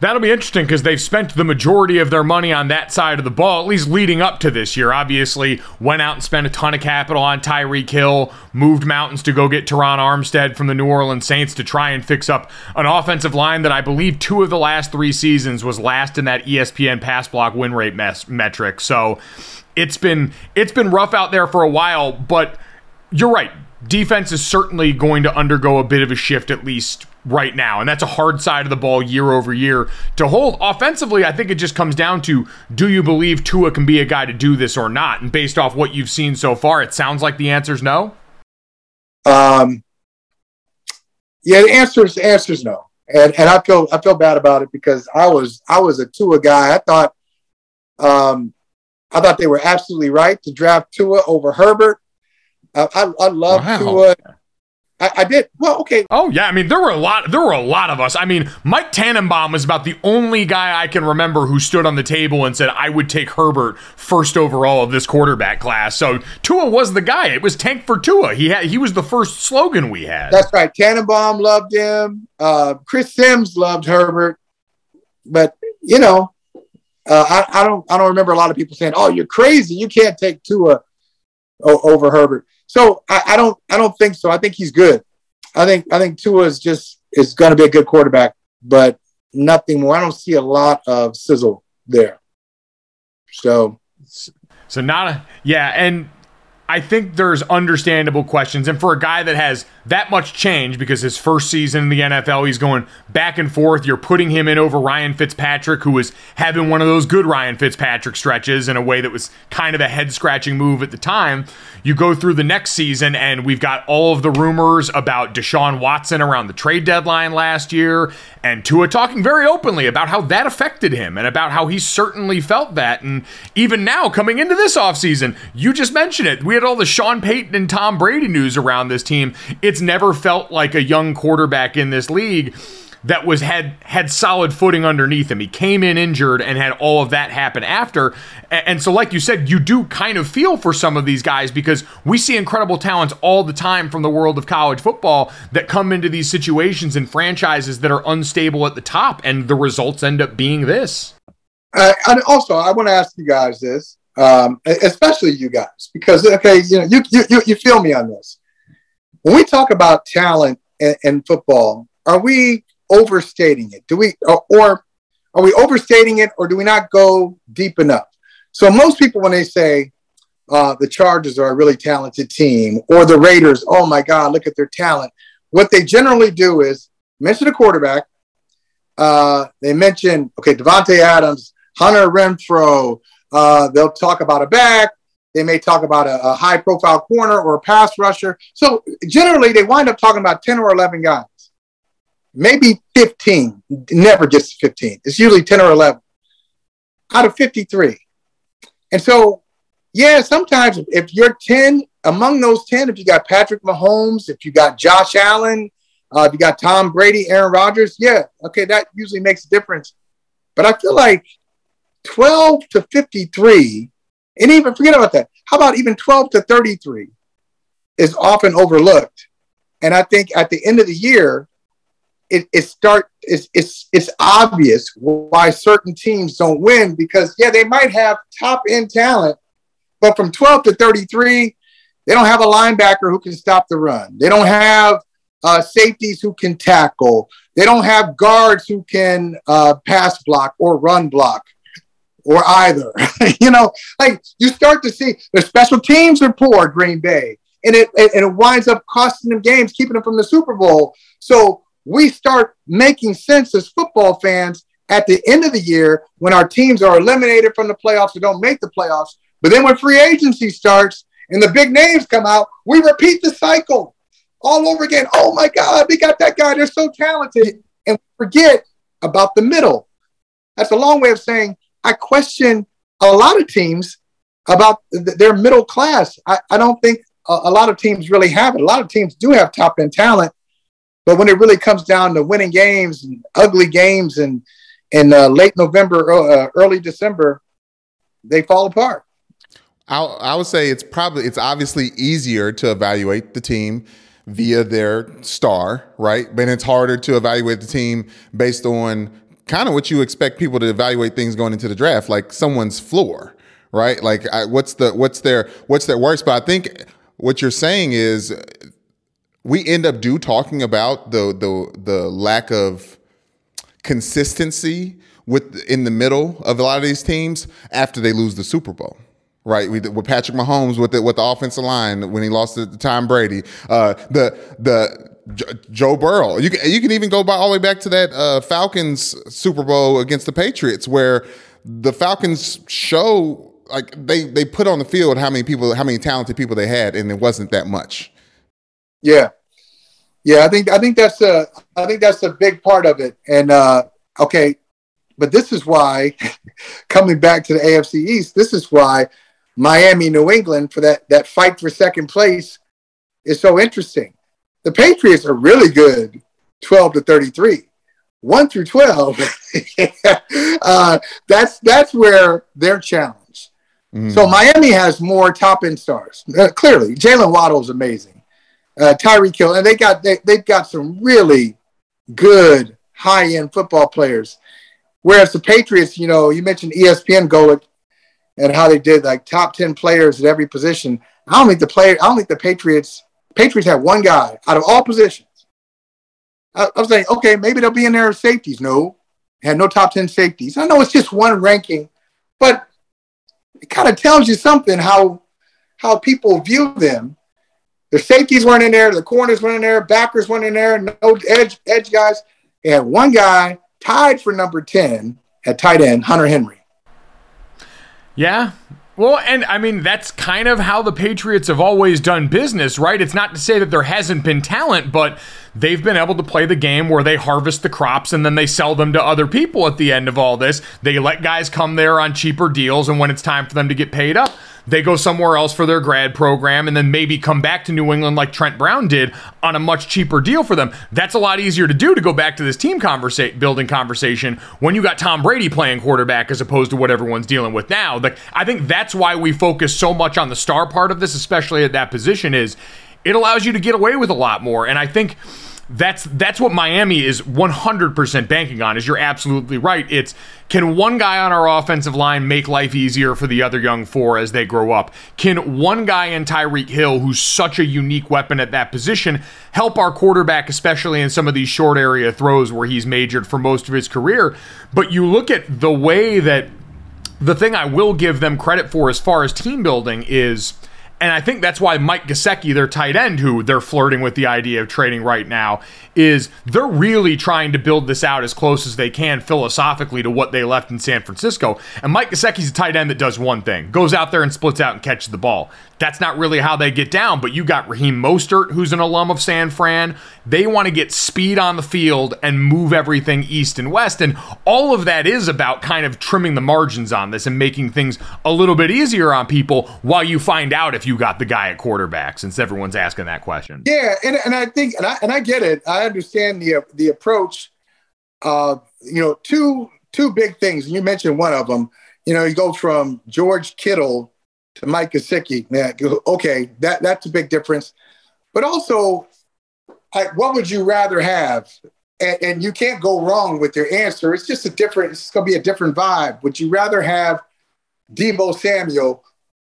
That'll be interesting because they've spent the majority of their money on that side of the ball, at least leading up to this year. Obviously, went out and spent a ton of capital on Tyreek Hill, moved mountains to go get Terron Armstead from the New Orleans Saints to try and fix up an offensive line that I believe two of the last three seasons was last in that ESPN pass block win rate mes- metric. So it's been it's been rough out there for a while, but you're right. Defense is certainly going to undergo a bit of a shift, at least right now. And that's a hard side of the ball year over year to hold. Offensively, I think it just comes down to do you believe Tua can be a guy to do this or not? And based off what you've seen so far, it sounds like the answer is no. Um, yeah, the answer is the answer is no, and and I feel I feel bad about it because I was I was a Tua guy. I thought, um, I thought they were absolutely right to draft Tua over Herbert. I I, I love Wow. Tua. I, I did well. Okay, Oh yeah, I mean there were a lot. There were a lot of us. I mean, Mike Tannenbaum was about the only guy I can remember who stood on the table and said I would take Herbert first overall of this quarterback class. So Tua was the guy. It was tank for Tua. He had he was the first slogan we had. that's right. Tannenbaum loved him. Uh, Chris Sims loved Herbert, but you know, uh, I, I don't I don't remember a lot of people saying, "Oh, you're crazy. You can't take Tua o- over Herbert." So I, I don't I don't think so. I think he's good. I think I think Tua is just is going to be a good quarterback, but nothing more. I don't see a lot of sizzle there. So So not a yeah, and I think there's understandable questions. And for a guy that has that much change because his first season in the NFL, he's going back and forth. You're putting him in over Ryan Fitzpatrick, who was having one of those good Ryan Fitzpatrick stretches in a way that was kind of a head scratching move at the time. You go through the next season, and we've got all of the rumors about Deshaun Watson around the trade deadline last year, and Tua talking very openly about how that affected him and about how he certainly felt that. And even now, coming into this offseason, you just mentioned it. We had all the Sean Payton and Tom Brady news around this team. It's never felt like a young quarterback in this league that was had had solid footing underneath him. He came in injured and had all of that happen after. A- And so like you said, you do kind of feel for some of these guys because we see incredible talents all the time from the world of college football that come into these situations in franchises that are unstable at the top and the results end up being this. Uh, and also, I want to ask you guys this, um, especially you guys, because okay, you know, you you you, you feel me on this. When we talk about talent in, in football, are we overstating it? Do we, or, or are we overstating it, or do we not go deep enough? So most people, when they say uh, the Chargers are a really talented team, or the Raiders, oh my God, look at their talent. What they generally do is mention a quarterback. Uh, they mention okay, Davante Adams, Hunter Renfrow. Uh, they'll talk about a back. They may talk about a, a high profile corner or a pass rusher. So generally, they wind up talking about 10 or 11 guys, maybe 15. Never gets to 15. It's usually 10 or 11 out of 53. And so, yeah, sometimes if you're 10, among those 10, if you got Patrick Mahomes, if you got Josh Allen, uh, if you got Tom Brady, Aaron Rodgers, yeah, okay, that usually makes a difference. But I feel like 12 to 53, and even forget about that. How about even 12 to 33 is often overlooked. And I think at the end of the year, it, it start it's, it's it's obvious why certain teams don't win because yeah, they might have top end talent, but from 12 to 33, they don't have a linebacker who can stop the run. They don't have uh, safeties who can tackle. They don't have guards who can uh, pass block or run block or either. you know, like you start to see their special teams are poor, Green Bay, and it, it and it winds up costing them games, keeping them from the Super Bowl. So we start making sense as football fans at the end of the year when our teams are eliminated from the playoffs or don't make the playoffs. But then when free agency starts and the big names come out, we repeat the cycle all over again. Oh my God, we got that guy. They're so talented. And forget about the middle. That's a long way of saying I question a lot of teams about th- their middle class. I, I don't think a, a, lot of teams really have it. A lot of teams do have top end talent, but when it really comes down to winning games and ugly games and in uh, late November, uh, early December, they fall apart. I, I would say it's probably it's obviously easier to evaluate the team via their star, right? But it's harder to evaluate the team based on kind of what you expect people to evaluate things going into the draft, like someone's floor, right? Like I, what's the what's their what's their worst? But I think what you're saying is we end up do talking about the the the lack of consistency with in the middle of a lot of these teams after they lose the Super Bowl right? We, with Patrick Mahomes with the, with the offensive line when he lost to Tom Brady, uh, the the Joe Burrow. You can you can even go by all the way back to that uh, Falcons Super Bowl against the Patriots, where the Falcons show like they they put on the field how many people, how many talented people they had, and it wasn't that much. Yeah, yeah. I think I think that's a I think that's a big part of it. And uh, okay, but this is why coming back to the AFC East, this is why Miami, New England for that that fight for second place is so interesting. The Patriots are really good, 12 to 33. 1 through 12. uh, that's that's where they're challenged. Mm. So Miami has more top end stars. Uh, clearly, Jaylen Waddle is amazing. Uh, Tyreek Hill, and they got they, they've got some really good high end football players. Whereas the Patriots, you know, you mentioned ESPN Golic and how they did like top 10 players at every position. I don't think the player, I don't think the Patriots, Patriots have one guy out of all positions. I, I was like, okay, maybe they'll be in there safeties. No, had no top 10 safeties. I know it's just one ranking, but it kind of tells you something how how people view them. The safeties weren't in there, the corners weren't in there, backers weren't in there, no edge edge guys. They had one guy tied for number 10 at tight end, Hunter Henry. Yeah. Well, and I mean, that's kind of how the Patriots have always done business, right? It's not to say that there hasn't been talent, but they've been able to play the game where they harvest the crops and then they sell them to other people at the end of all this. They let guys come there on cheaper deals, and when it's time for them to get paid up, they go somewhere else for their grad program and then maybe come back to New England like Trent Brown did on a much cheaper deal for them. That's a lot easier to do to go back to this team conversa- building conversation when you got Tom Brady playing quarterback as opposed to what everyone's dealing with now. Like I think that's why we focus so much on the star part of this, especially at that position is it allows you to get away with a lot more. And I think that's that's what Miami is 100% banking on. Is you're absolutely right. It's can one guy on our offensive line make life easier for the other young four as they grow up? Can one guy in Tyreek Hill, who's such a unique weapon at that position, help our quarterback, especially in some of these short area throws where he's majored for most of his career? But you look at the way that the thing I will give them credit for as far as team building is and I think that's why Mike Gesicki, their tight end, who they're flirting with the idea of trading right now, is they're really trying to build this out as close as they can philosophically to what they left in San Francisco. And Mike Gesicki's a tight end that does one thing goes out there and splits out and catches the ball. That's not really how they get down, but you got Raheem Mostert, who's an alum of San Fran. They want to get speed on the field and move everything east and west. And all of that is about kind of trimming the margins on this and making things a little bit easier on people while you find out if you got the guy at quarterback, since everyone's asking that question. Yeah, and, and I think, and I, and I get it. I understand the the approach. Uh, you know, two two big things. And you mentioned one of them. You know, you go from George Kittle to Mike Gesicki. Yeah, okay, that that's a big difference. But also, what would you rather have? And, and, you can't go wrong with your answer. It's just a different. It's going to be a different vibe. Would you rather have Deebo Samuel,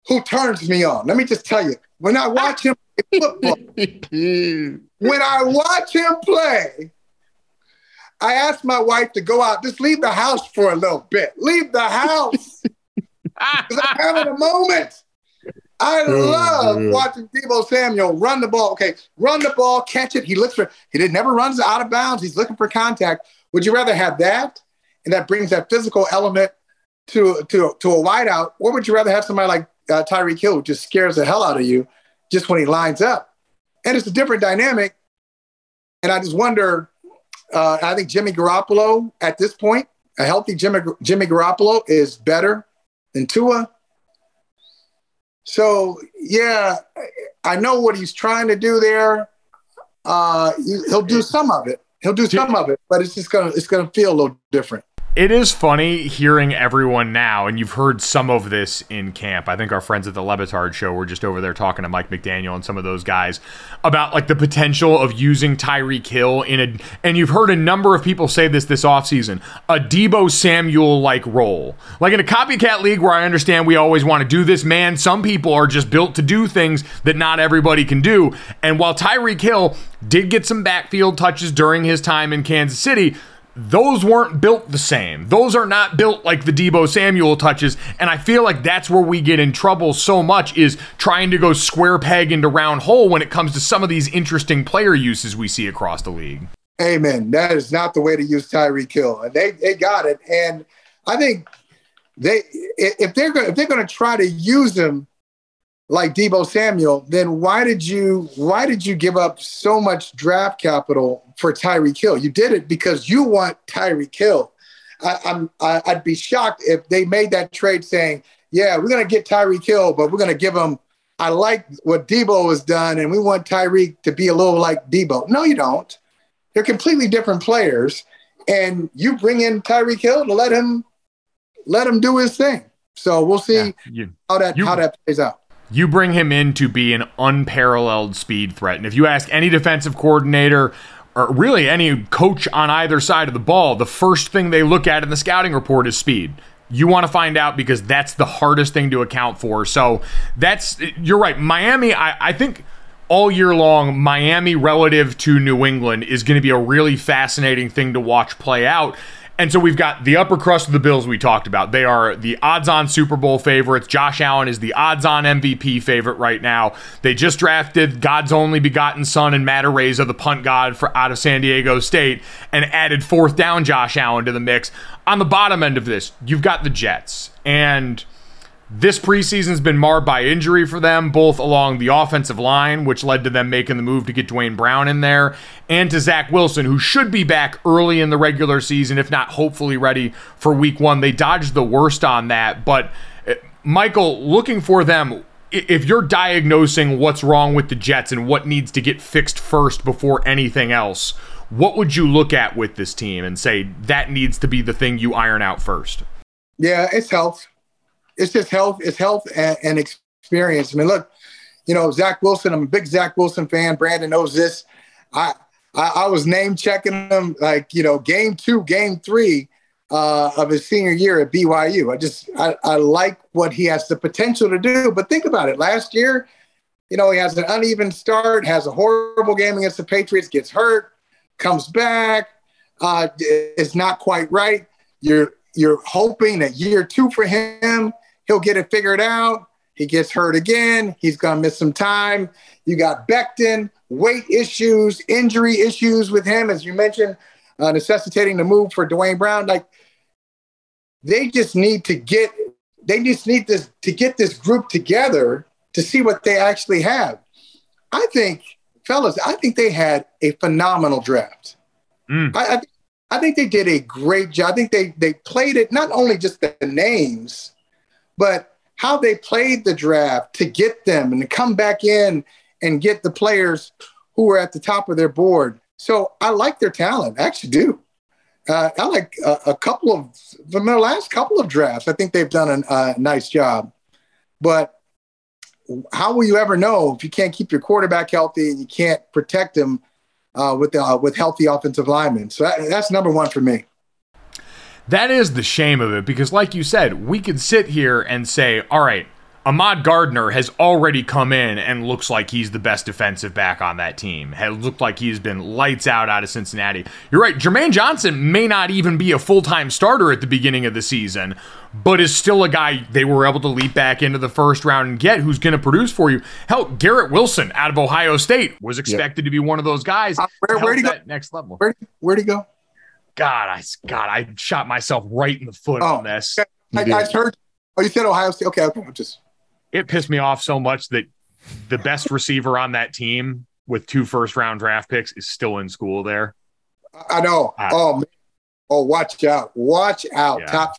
who turns me on? Let me just tell you, when I watch him play football, when I watch him play, I ask my wife to go out, just leave the house for a little bit. Leave the house. Because I'm having a moment. I love watching Deebo Samuel run the ball. Okay, run the ball, catch it. He looks for he did never runs out of bounds. He's looking for contact. Would you rather have that, and that brings that physical element to to to a wideout, or would you rather have somebody like uh, Tyreek Hill who just scares the hell out of you just when he lines up? And it's a different dynamic. And I just wonder. Uh, I think Jimmy Garoppolo at this point a healthy Jimmy, Jimmy Garoppolo is better than Tua. So yeah, I know what he's trying to do there. Uh, he'll do some of it. He'll do some of it, but it's just gonna it's gonna feel a little different it is funny hearing everyone now, and you've heard some of this in camp. I think our friends at the Le Batard show were just over there talking to Mike McDaniel and some of those guys about like the potential of using Tyreek Hill in a, and you've heard a number of people say this this offseason, a Deebo Samuel like role. Like in a copycat league where I understand we always want to do this, man, some people are just built to do things that not everybody can do. And while Tyreek Hill did get some backfield touches during his time in Kansas City, those weren't built the same. Those are not built like the Deebo Samuel touches. And I feel like that's where we get in trouble so much is trying to go square peg into round hole when it comes to some of these interesting player uses we see across the league. Amen. That is not the way to use Tyreek Hill. And they, they got it. And I think they if they're gonna if they're to try to use him like Deebo Samuel, then why did you why did you give up so much draft capital for Tyreek Hill? You did it because you want Tyreek Hill. I, I'm I, I'd be shocked if they made that trade saying, "Yeah, we're going to get Tyreek Hill, but we're going to give him." I like what Deebo has done, and we want Tyreek to be a little like Deebo. No, you don't. They're completely different players, and you bring in Tyreek Hill to let him let him do his thing. So we'll see yeah, you, how that you, how that plays out you bring him in to be an unparalleled speed threat. And if you ask any defensive coordinator or really any coach on either side of the ball, the first thing they look at in the scouting report is speed. You want to find out because that's the hardest thing to account for. So that's, you're right. Miami, I, I think all year long, Miami relative to New England is going to be a really fascinating thing to watch play out and so we've got the upper crust of the Bills we talked about. They are the odds on Super Bowl favorites. Josh Allen is the odds on MVP favorite right now. They just drafted God's only begotten son and Matt Araiza, the punt god for out of San Diego State, and added fourth down Josh Allen to the mix. On the bottom end of this, you've got the Jets. And this preseason's been marred by injury for them, both along the offensive line, which led to them making the move to get Duane Brown in there, and to Zach Wilson, who should be back early in the regular season, if not hopefully ready for week one. They dodged the worst on that. But, uh, Michael, looking for them, if you're diagnosing what's wrong with the Jets and what needs to get fixed first before anything else, what would you look at with this team and say that needs to be the thing you iron out first? Yeah, it's health it's just health, it's health and, and experience. I mean, look, you know, Zach Wilson, I'm a big Zach Wilson fan. Brandon knows this. I, I, I was name checking him like, you know, game two, game three uh, of his senior year at BYU. I just, I, I like what he has the potential to do. But think about it. Last year, you know, he has an uneven start, has a horrible game against the Patriots, gets hurt, comes back, uh, is not quite right. You're you're hoping that year two for him, He'll get it figured out. He gets hurt again. He's going to miss some time. You got Becton, weight issues, injury issues with him, as you mentioned, uh, necessitating the move for Duane Brown. Like they just need to get, they just need this to get this group together to see what they actually have. I think, fellas, I think they had a phenomenal draft. Mm. I, I, I think they did a great job. I think they they played it not only just the names, but how they played the draft to get them and to come back in and get the players who were at the top of their board. So I like their talent. I actually do. Uh, I like a, a, couple of from their last couple of drafts. I think they've done a, a nice job. But how will you ever know if you can't keep your quarterback healthy and you can't protect him uh, with uh, with healthy offensive linemen? So that, that's number one for me. That is the shame of it because, like you said, we could sit here and say, all right, Ahmad Gardner has already come in and looks like he's the best defensive back on that team. Has looked like he's been lights out out of Cincinnati. You're right. Jermaine Johnson may not even be a full time starter at the beginning of the season, but is still a guy they were able to leap back into the first round and get who's going to produce for you. Hell, Garrett Wilson out of Ohio State was expected yep. to be one of those guys. Uh, where, where'd he go? Next level. Where, where'd he go? God, I God, I shot myself right in the foot oh, on this. I, I heard. Oh, you said Ohio State. Okay, okay. I'm just. It pissed me off so much that the best receiver on that team with two first round draft picks is still in school there. I know. Uh, oh, man. Oh, watch out! Watch out! Yeah. Top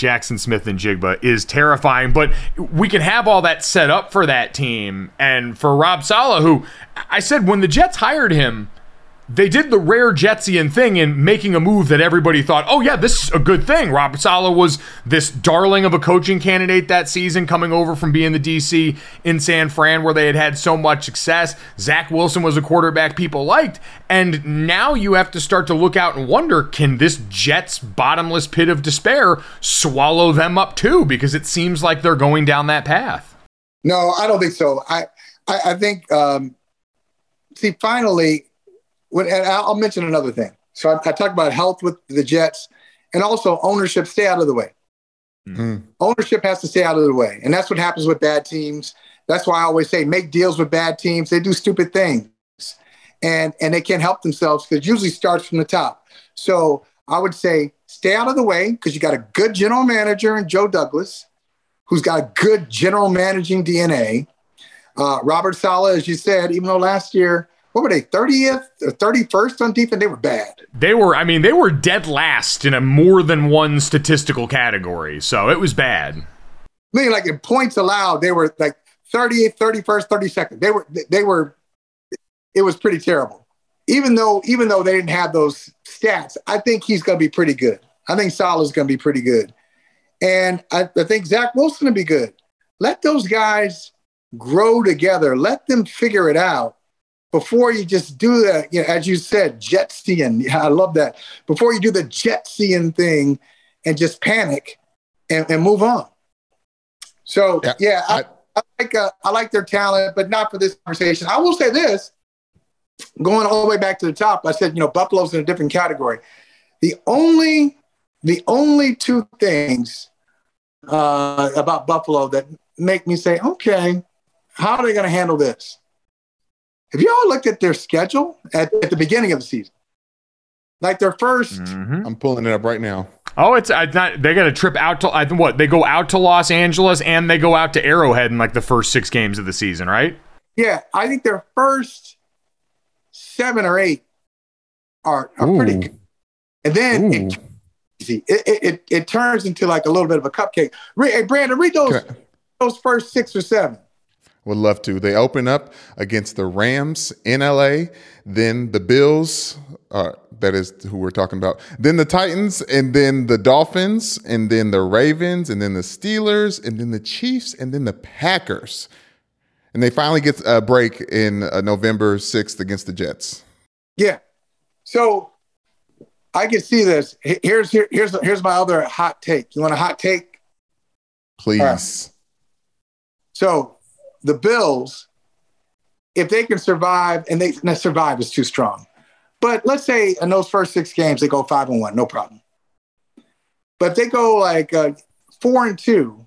Jaxon Smith-Njigba is terrifying, but we can have all that set up for that team and for Rob Saleh, who I said when the Jets hired him, they did the rare Jetsian thing in making a move that everybody thought, oh, yeah, this is a good thing. Rob Saleh was this darling of a coaching candidate that season, coming over from being the DC in San Fran, where they had had so much success. Zach Wilson was a quarterback people liked. And now you have to start to look out and wonder can this Jets bottomless pit of despair swallow them up too? Because it seems like they're going down that path. No, I don't think so. I I, I think um, see finally when and I'll mention another thing. So I, I talked about health with the Jets and also ownership. Stay out of the way. Mhm. Ownership has to stay out of the way, and that's what happens with bad teams. That's why I always say make deals with bad teams. They do stupid things, and and they can't help themselves because it usually starts from the top. So I would say stay out of the way because you got a good general manager in Joe Douglas, who's got a good general managing DNA. Uh, Robert Saleh, as you said, even though last year, what were they, 30th or 31st on defense? They were bad. They were, I mean, they were dead last in a more than one statistical category. So it was bad. I mean, like in points allowed, they were like 38th, 31st, 32nd. They were, they were, it was pretty terrible. Even though, even though they didn't have those stats, I think he's going to be pretty good. I think Saleh's going to be pretty good. And I, I think Zach Wilson will be good. Let those guys grow together. Let them figure it out before you just do that. You know, as you said, Jetsian. Yeah, I love that. Before you do the jet Jetsian thing and just panic and, and move on. So Yeah, yeah, I, I like uh, I like their talent, but not for this conversation. I will say this: going all the way back to the top, I said you know Buffalo's in a different category. The only the only two things uh, about Buffalo that make me say, okay, how are they going to handle this? Have you all looked at their schedule at, at the beginning of the season? Like their 1st Mm-hmm. I'm pulling it up right now. Oh, it's, it's not. They got a trip out to I what? They go out to Los Angeles and they go out to Arrowhead in like the first six games of the season, right? yeah, I think their first seven or eight are, are pretty good. And then it. It, it, it, it turns into like a little bit of a cupcake. Re- hey, Brandon, read those, Can I- those first six or seven. Would love to. They open up against the Rams in LA, then the Bills, uh, that is who we're talking about, then the Titans, and then the Dolphins, and then the Ravens, and then the Steelers, and then the Chiefs, and then the Packers. And they finally get a break in uh, November 6th against the Jets. Yeah. So I can see this. Here's here, here's here's my other hot take. You want a hot take? Please. So the Bills, if they can survive, and they no, survive is too strong, but let's say in those first six games they go five and one, no problem. But if they go like uh, four and two,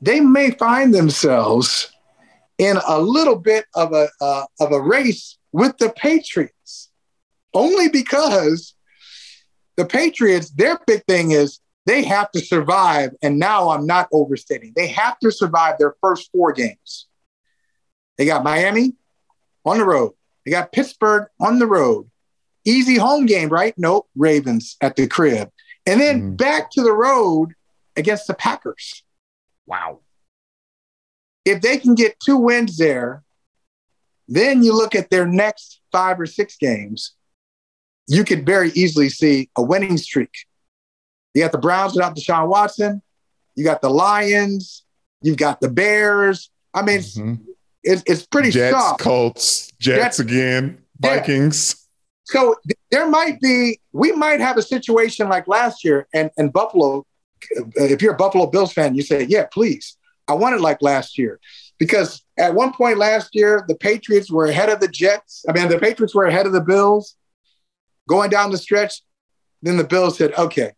they may find themselves in a little bit of a uh, of a race with the Patriots, only because the Patriots, their big thing is they have to survive. And now I'm not overstating. They have to survive their first four games. They got Miami on the road. They got Pittsburgh on the road. Easy home game, right? Nope. Ravens at the crib. And then Mhm. back to the road against the Packers. Wow. If they can get two wins there, then you look at their next five or six games, you could very easily see a winning streak. You got the Browns without Deshaun Watson. You got the Lions. You've got the Bears. I mean, it's, Mhm. it's, it's pretty Jets, soft. Colts, Jets Jets- again, Yeah. Vikings. So th- there might be, we might have a situation like last year, and, and Buffalo. uh, If you're a Buffalo Bills fan, you say, "Yeah, please, I want it like last year," because at one point last year, the Patriots were ahead of the Jets. I mean, the Patriots were ahead of the Bills going down the stretch. Then the Bills said, "Okay,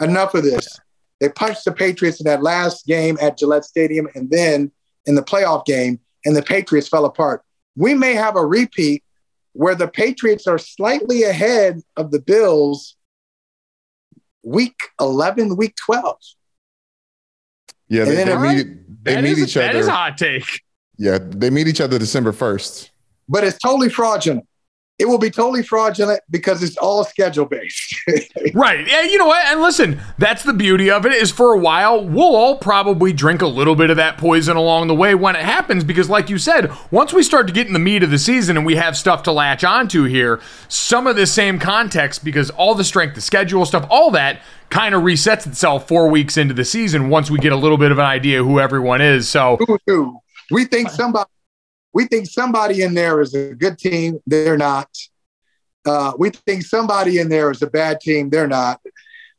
enough of this." They punched the Patriots in that last game at Gillette Stadium, and then in the playoff game, and the Patriots fell apart. We may have a repeat where the Patriots are slightly ahead of the Bills week 11, week 12. Yeah, they, they meet, they That meet is- each That is a other. hot take. Yeah, they meet each other December 1st. But it's totally fraudulent. It will be totally fraudulent because it's all schedule based. right. Yeah, you know what? And listen, that's the beauty of it is for a while, we'll all probably drink a little bit of that poison along the way when it happens because like you said, once we start to get in the meat of the season and we have stuff to latch onto here, some of the same context because all the strength, the schedule stuff, all that kind of resets itself 4 weeks into the season once we get a little bit of an idea who everyone is. So we think somebody we think somebody in there is a good team. They're not. Uh, we think somebody in there is a bad team. They're not.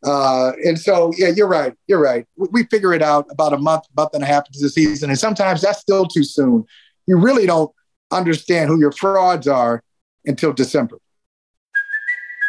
Uh, and so, yeah, you're right. You're right. We, we, figure it out about a month, month and a half into the season. And sometimes that's still too soon. You really don't understand who your frauds are until December.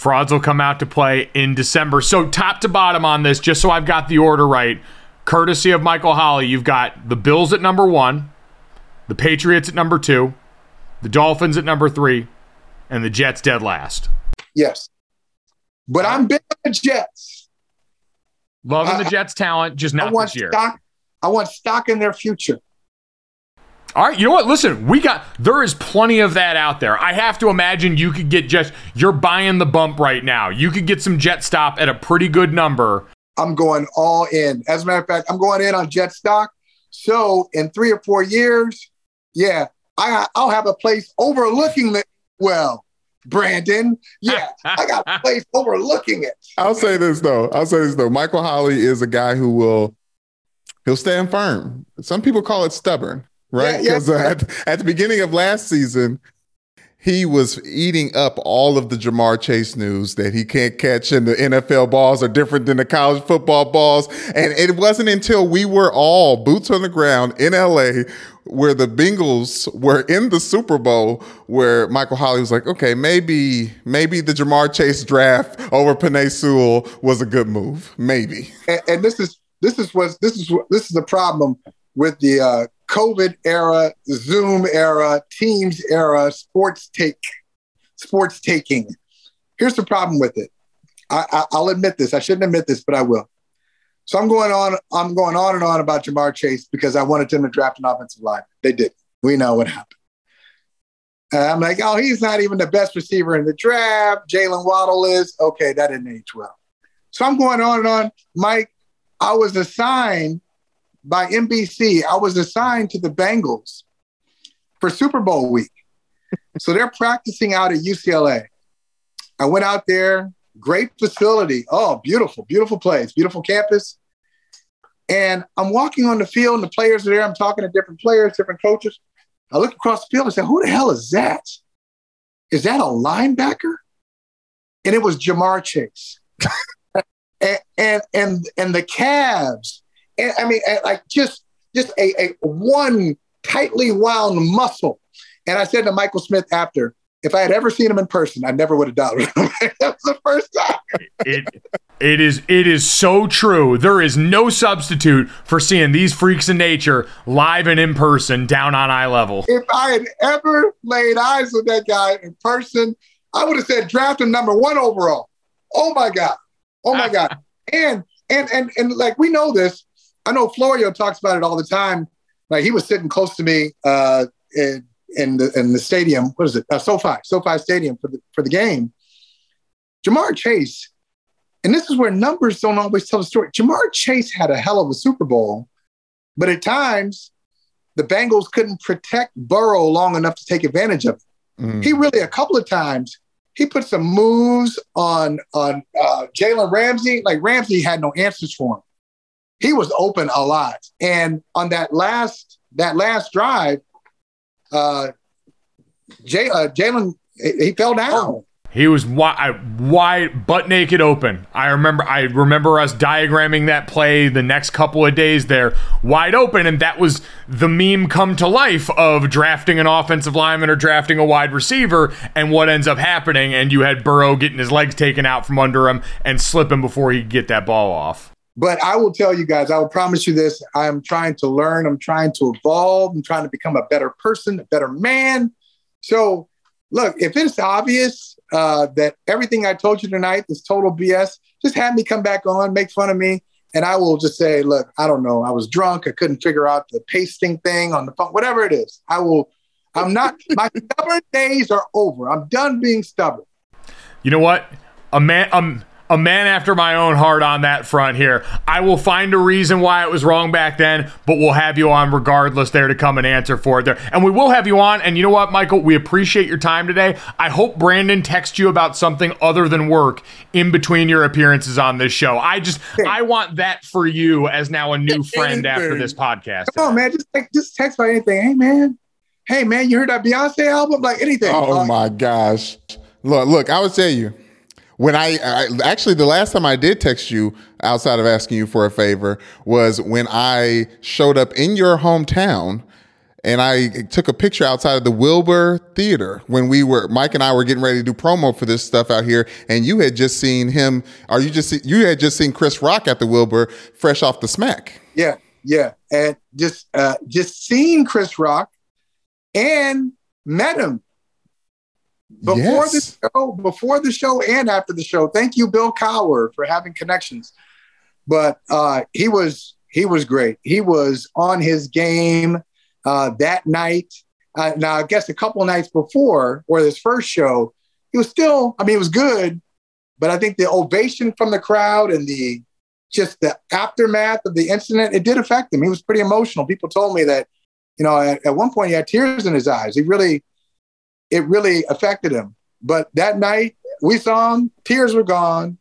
Frauds will come out to play in December. So, top to bottom on this, just so I've got the order right, courtesy of Michael Holley, you've got the Bills at number one, the Patriots at number two, the Dolphins at number three, and the Jets dead last. Yes. But I'm big on the Jets. Loving the Jets' talent, just not this year. Stock, I want stock in their future. All right, you know what? Listen, we got there is plenty of that out there. I have to imagine you could get just you're buying the bump right now. You could get some jet stop at a pretty good number. I'm going all in. As a matter of fact, I'm going in on jet stock. So in three or four years, yeah, I I'll have a place overlooking the well. Brandon. Yeah, I got a place overlooking it. I'll say this though. I'll say this though. Michael Holley is a guy who will he'll stand firm. Some people call it stubborn right? Because yeah, yeah. uh, at, at the beginning of last season, he was eating up all of the Ja'Marr Chase news that he can't catch and the NFL balls are different than the college football balls. And it wasn't until we were all boots on the ground in LA where the Bengals were in the Super Bowl where Michael Holley was like, okay, maybe maybe the Ja'Marr Chase draft over Penei Sewell was a good move. Maybe. And, and this is this is what this is this is the problem with the uh, COVID era, Zoom era, Teams era, sports take, sports taking. Here's the problem with it. I, will admit this. I shouldn't admit this, but I will. So I'm going on. I'm going on and on about Ja'Marr Chase because I wanted them to draft an offensive line. They did. We know what happened. And I'm like, oh, he's not even the best receiver in the draft. Jaylen Waddle is okay. That didn't age well. So I'm going on and on. Mike, I was assigned by NBC. I was assigned to the Bengals for Super Bowl week. so they're practicing out at UCLA. I went out there, great facility. Oh, beautiful, beautiful place, beautiful campus. And I'm walking on the field, and the players are there. I'm talking to different players, different coaches. I look across the field and say, Who the hell is that? Is that a linebacker? And it was Ja'Marr Chase. and, and, and, and the calves and I mean, like just just a, a one tightly wound muscle. And I said to Michael Smith after, if I had ever seen him in person, I never would have doubted him. that was the first time. it, it is it is so true. There is no substitute for seeing these freaks in nature live and in person down on eye level. If I had ever laid eyes on that guy in person, I would have said draft him number one overall. Oh my God. Oh my God. And and and and like we know this, I know Florio talks about it all the time. Like he was sitting close to me uh, in, in the in the stadium. What is it? Uh, SoFi, SoFi Stadium for the for the game. Ja'Marr Chase, and this is where numbers don't always tell the story. Ja'Marr Chase had a hell of a Super Bowl, but at times the Bengals couldn't protect Burrow long enough to take advantage of it. Mm. He really a couple of times he put some moves on on uh, Jalen Ramsey. Like Ramsey had no answers for him he was open a lot. And on that last that last drive, uh, Jay, uh, Jalen he fell down. He was wide, wide, butt naked, open. I remember. I remember us diagramming that play the next couple of days there, wide open, and that was the meme come to life of drafting an offensive lineman or drafting a wide receiver, and what ends up happening. And you had Burrow getting his legs taken out from under him and slipping before he could get that ball off. But I will tell you guys, I will promise you this: I'm trying to learn. I'm trying to evolve. I'm trying to become a better person, a better man. So, look, if it's obvious uh, that everything I told you tonight is total BS, just have me come back on, make fun of me, and I will just say, look, I don't know. I was drunk. I couldn't figure out the pasting thing on the phone, whatever it is. I will, I'm not, my stubborn days are over. I'm done being stubborn. You know what? A man, um, a man after my own heart on that front here. I will find a reason why it was wrong back then, but we'll have you on regardless there to come and answer for it there. And we will have you on. And you know what, Michael? We appreciate your time today. I hope Brandon texts you about something other than work in between your appearances on this show. I just, I want that for you as now a new friend after this podcast. Come on, man. Just, text, just text about anything. Hey, man. Hey, man, you heard that Beyonce album? Like anything. Oh, Uh, my gosh. Look, look, I would tell you, when I, I actually the last time I did text you outside of asking you for a favor was when I showed up in your hometown and I took a picture outside of the Wilbur Theater when we were Mike and I were getting ready to do promo for this stuff out here, and you had just seen him, or you just you had just seen Chris Rock at the Wilbur, fresh off the smack. Yeah, yeah, and just uh, just seeing Chris Rock and met him before Yes. the show, before the show, and after the show. Thank you, Bill Cower, for having connections. But uh, he was he was great. He was on his game uh, that night. Uh, now, I guess a couple nights before, or his first show, he was still. I mean, it was good, but I think the ovation from the crowd and the just the aftermath of the incident, it did affect him. He was pretty emotional. People told me that, you know, at, at one point he had tears in his eyes. He really, it really affected him. But that night we saw him, tears were gone,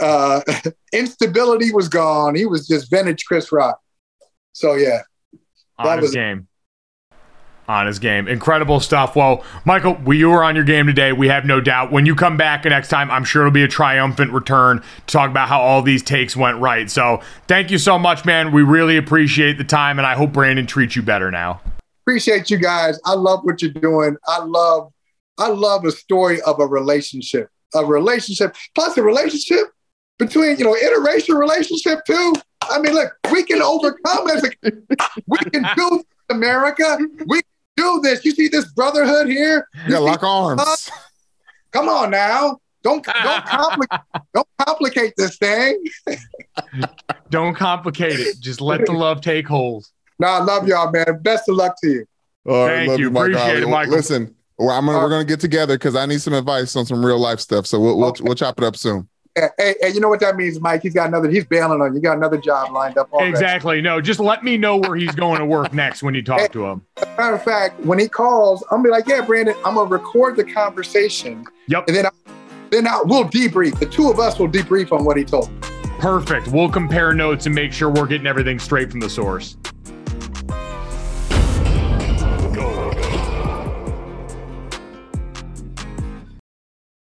uh, instability was gone. He was just vintage Chris Rock. So yeah, on That his was- game. On his game. Incredible stuff. Well, Michael, we, you were on your game today. We have no doubt. When you come back next time, I'm sure it'll be a triumphant return to talk about how all these takes went right. So thank you so much, man. We really appreciate the time, and I hope Brandon treats you better now. Appreciate you guys. I love what you're doing. I love, I love a story of a relationship, a relationship, plus a relationship between, you know, interracial relationship too. I mean, look, we can overcome as a, we can do this, America. We can do this. You see this brotherhood here? You gotta lock arms. Come on now. Don't don't complicate don't complicate this thing. Don't complicate it. Just let the love take hold. No, I love y'all, man. Best of luck to you. All right, Thank love you. Mike Appreciate it, Michael. Listen, well, I'm gonna, we're gonna get together because I need some advice on some real life stuff. So we'll we'll, we'll chop it up soon. Hey, hey, hey, you know what that means, Mike? He's got another. He's bailing on you. You got another job lined up. already. Exactly. No, just let me know where he's going to work next when you talk to him. Matter of fact, when he calls, I'm gonna be like, "Yeah, Brandon, I'm gonna record the conversation, Yep. and then I, then I, we'll debrief. The two of us will debrief on what he told. Perfect. We'll compare notes and make sure we're getting everything straight from the source.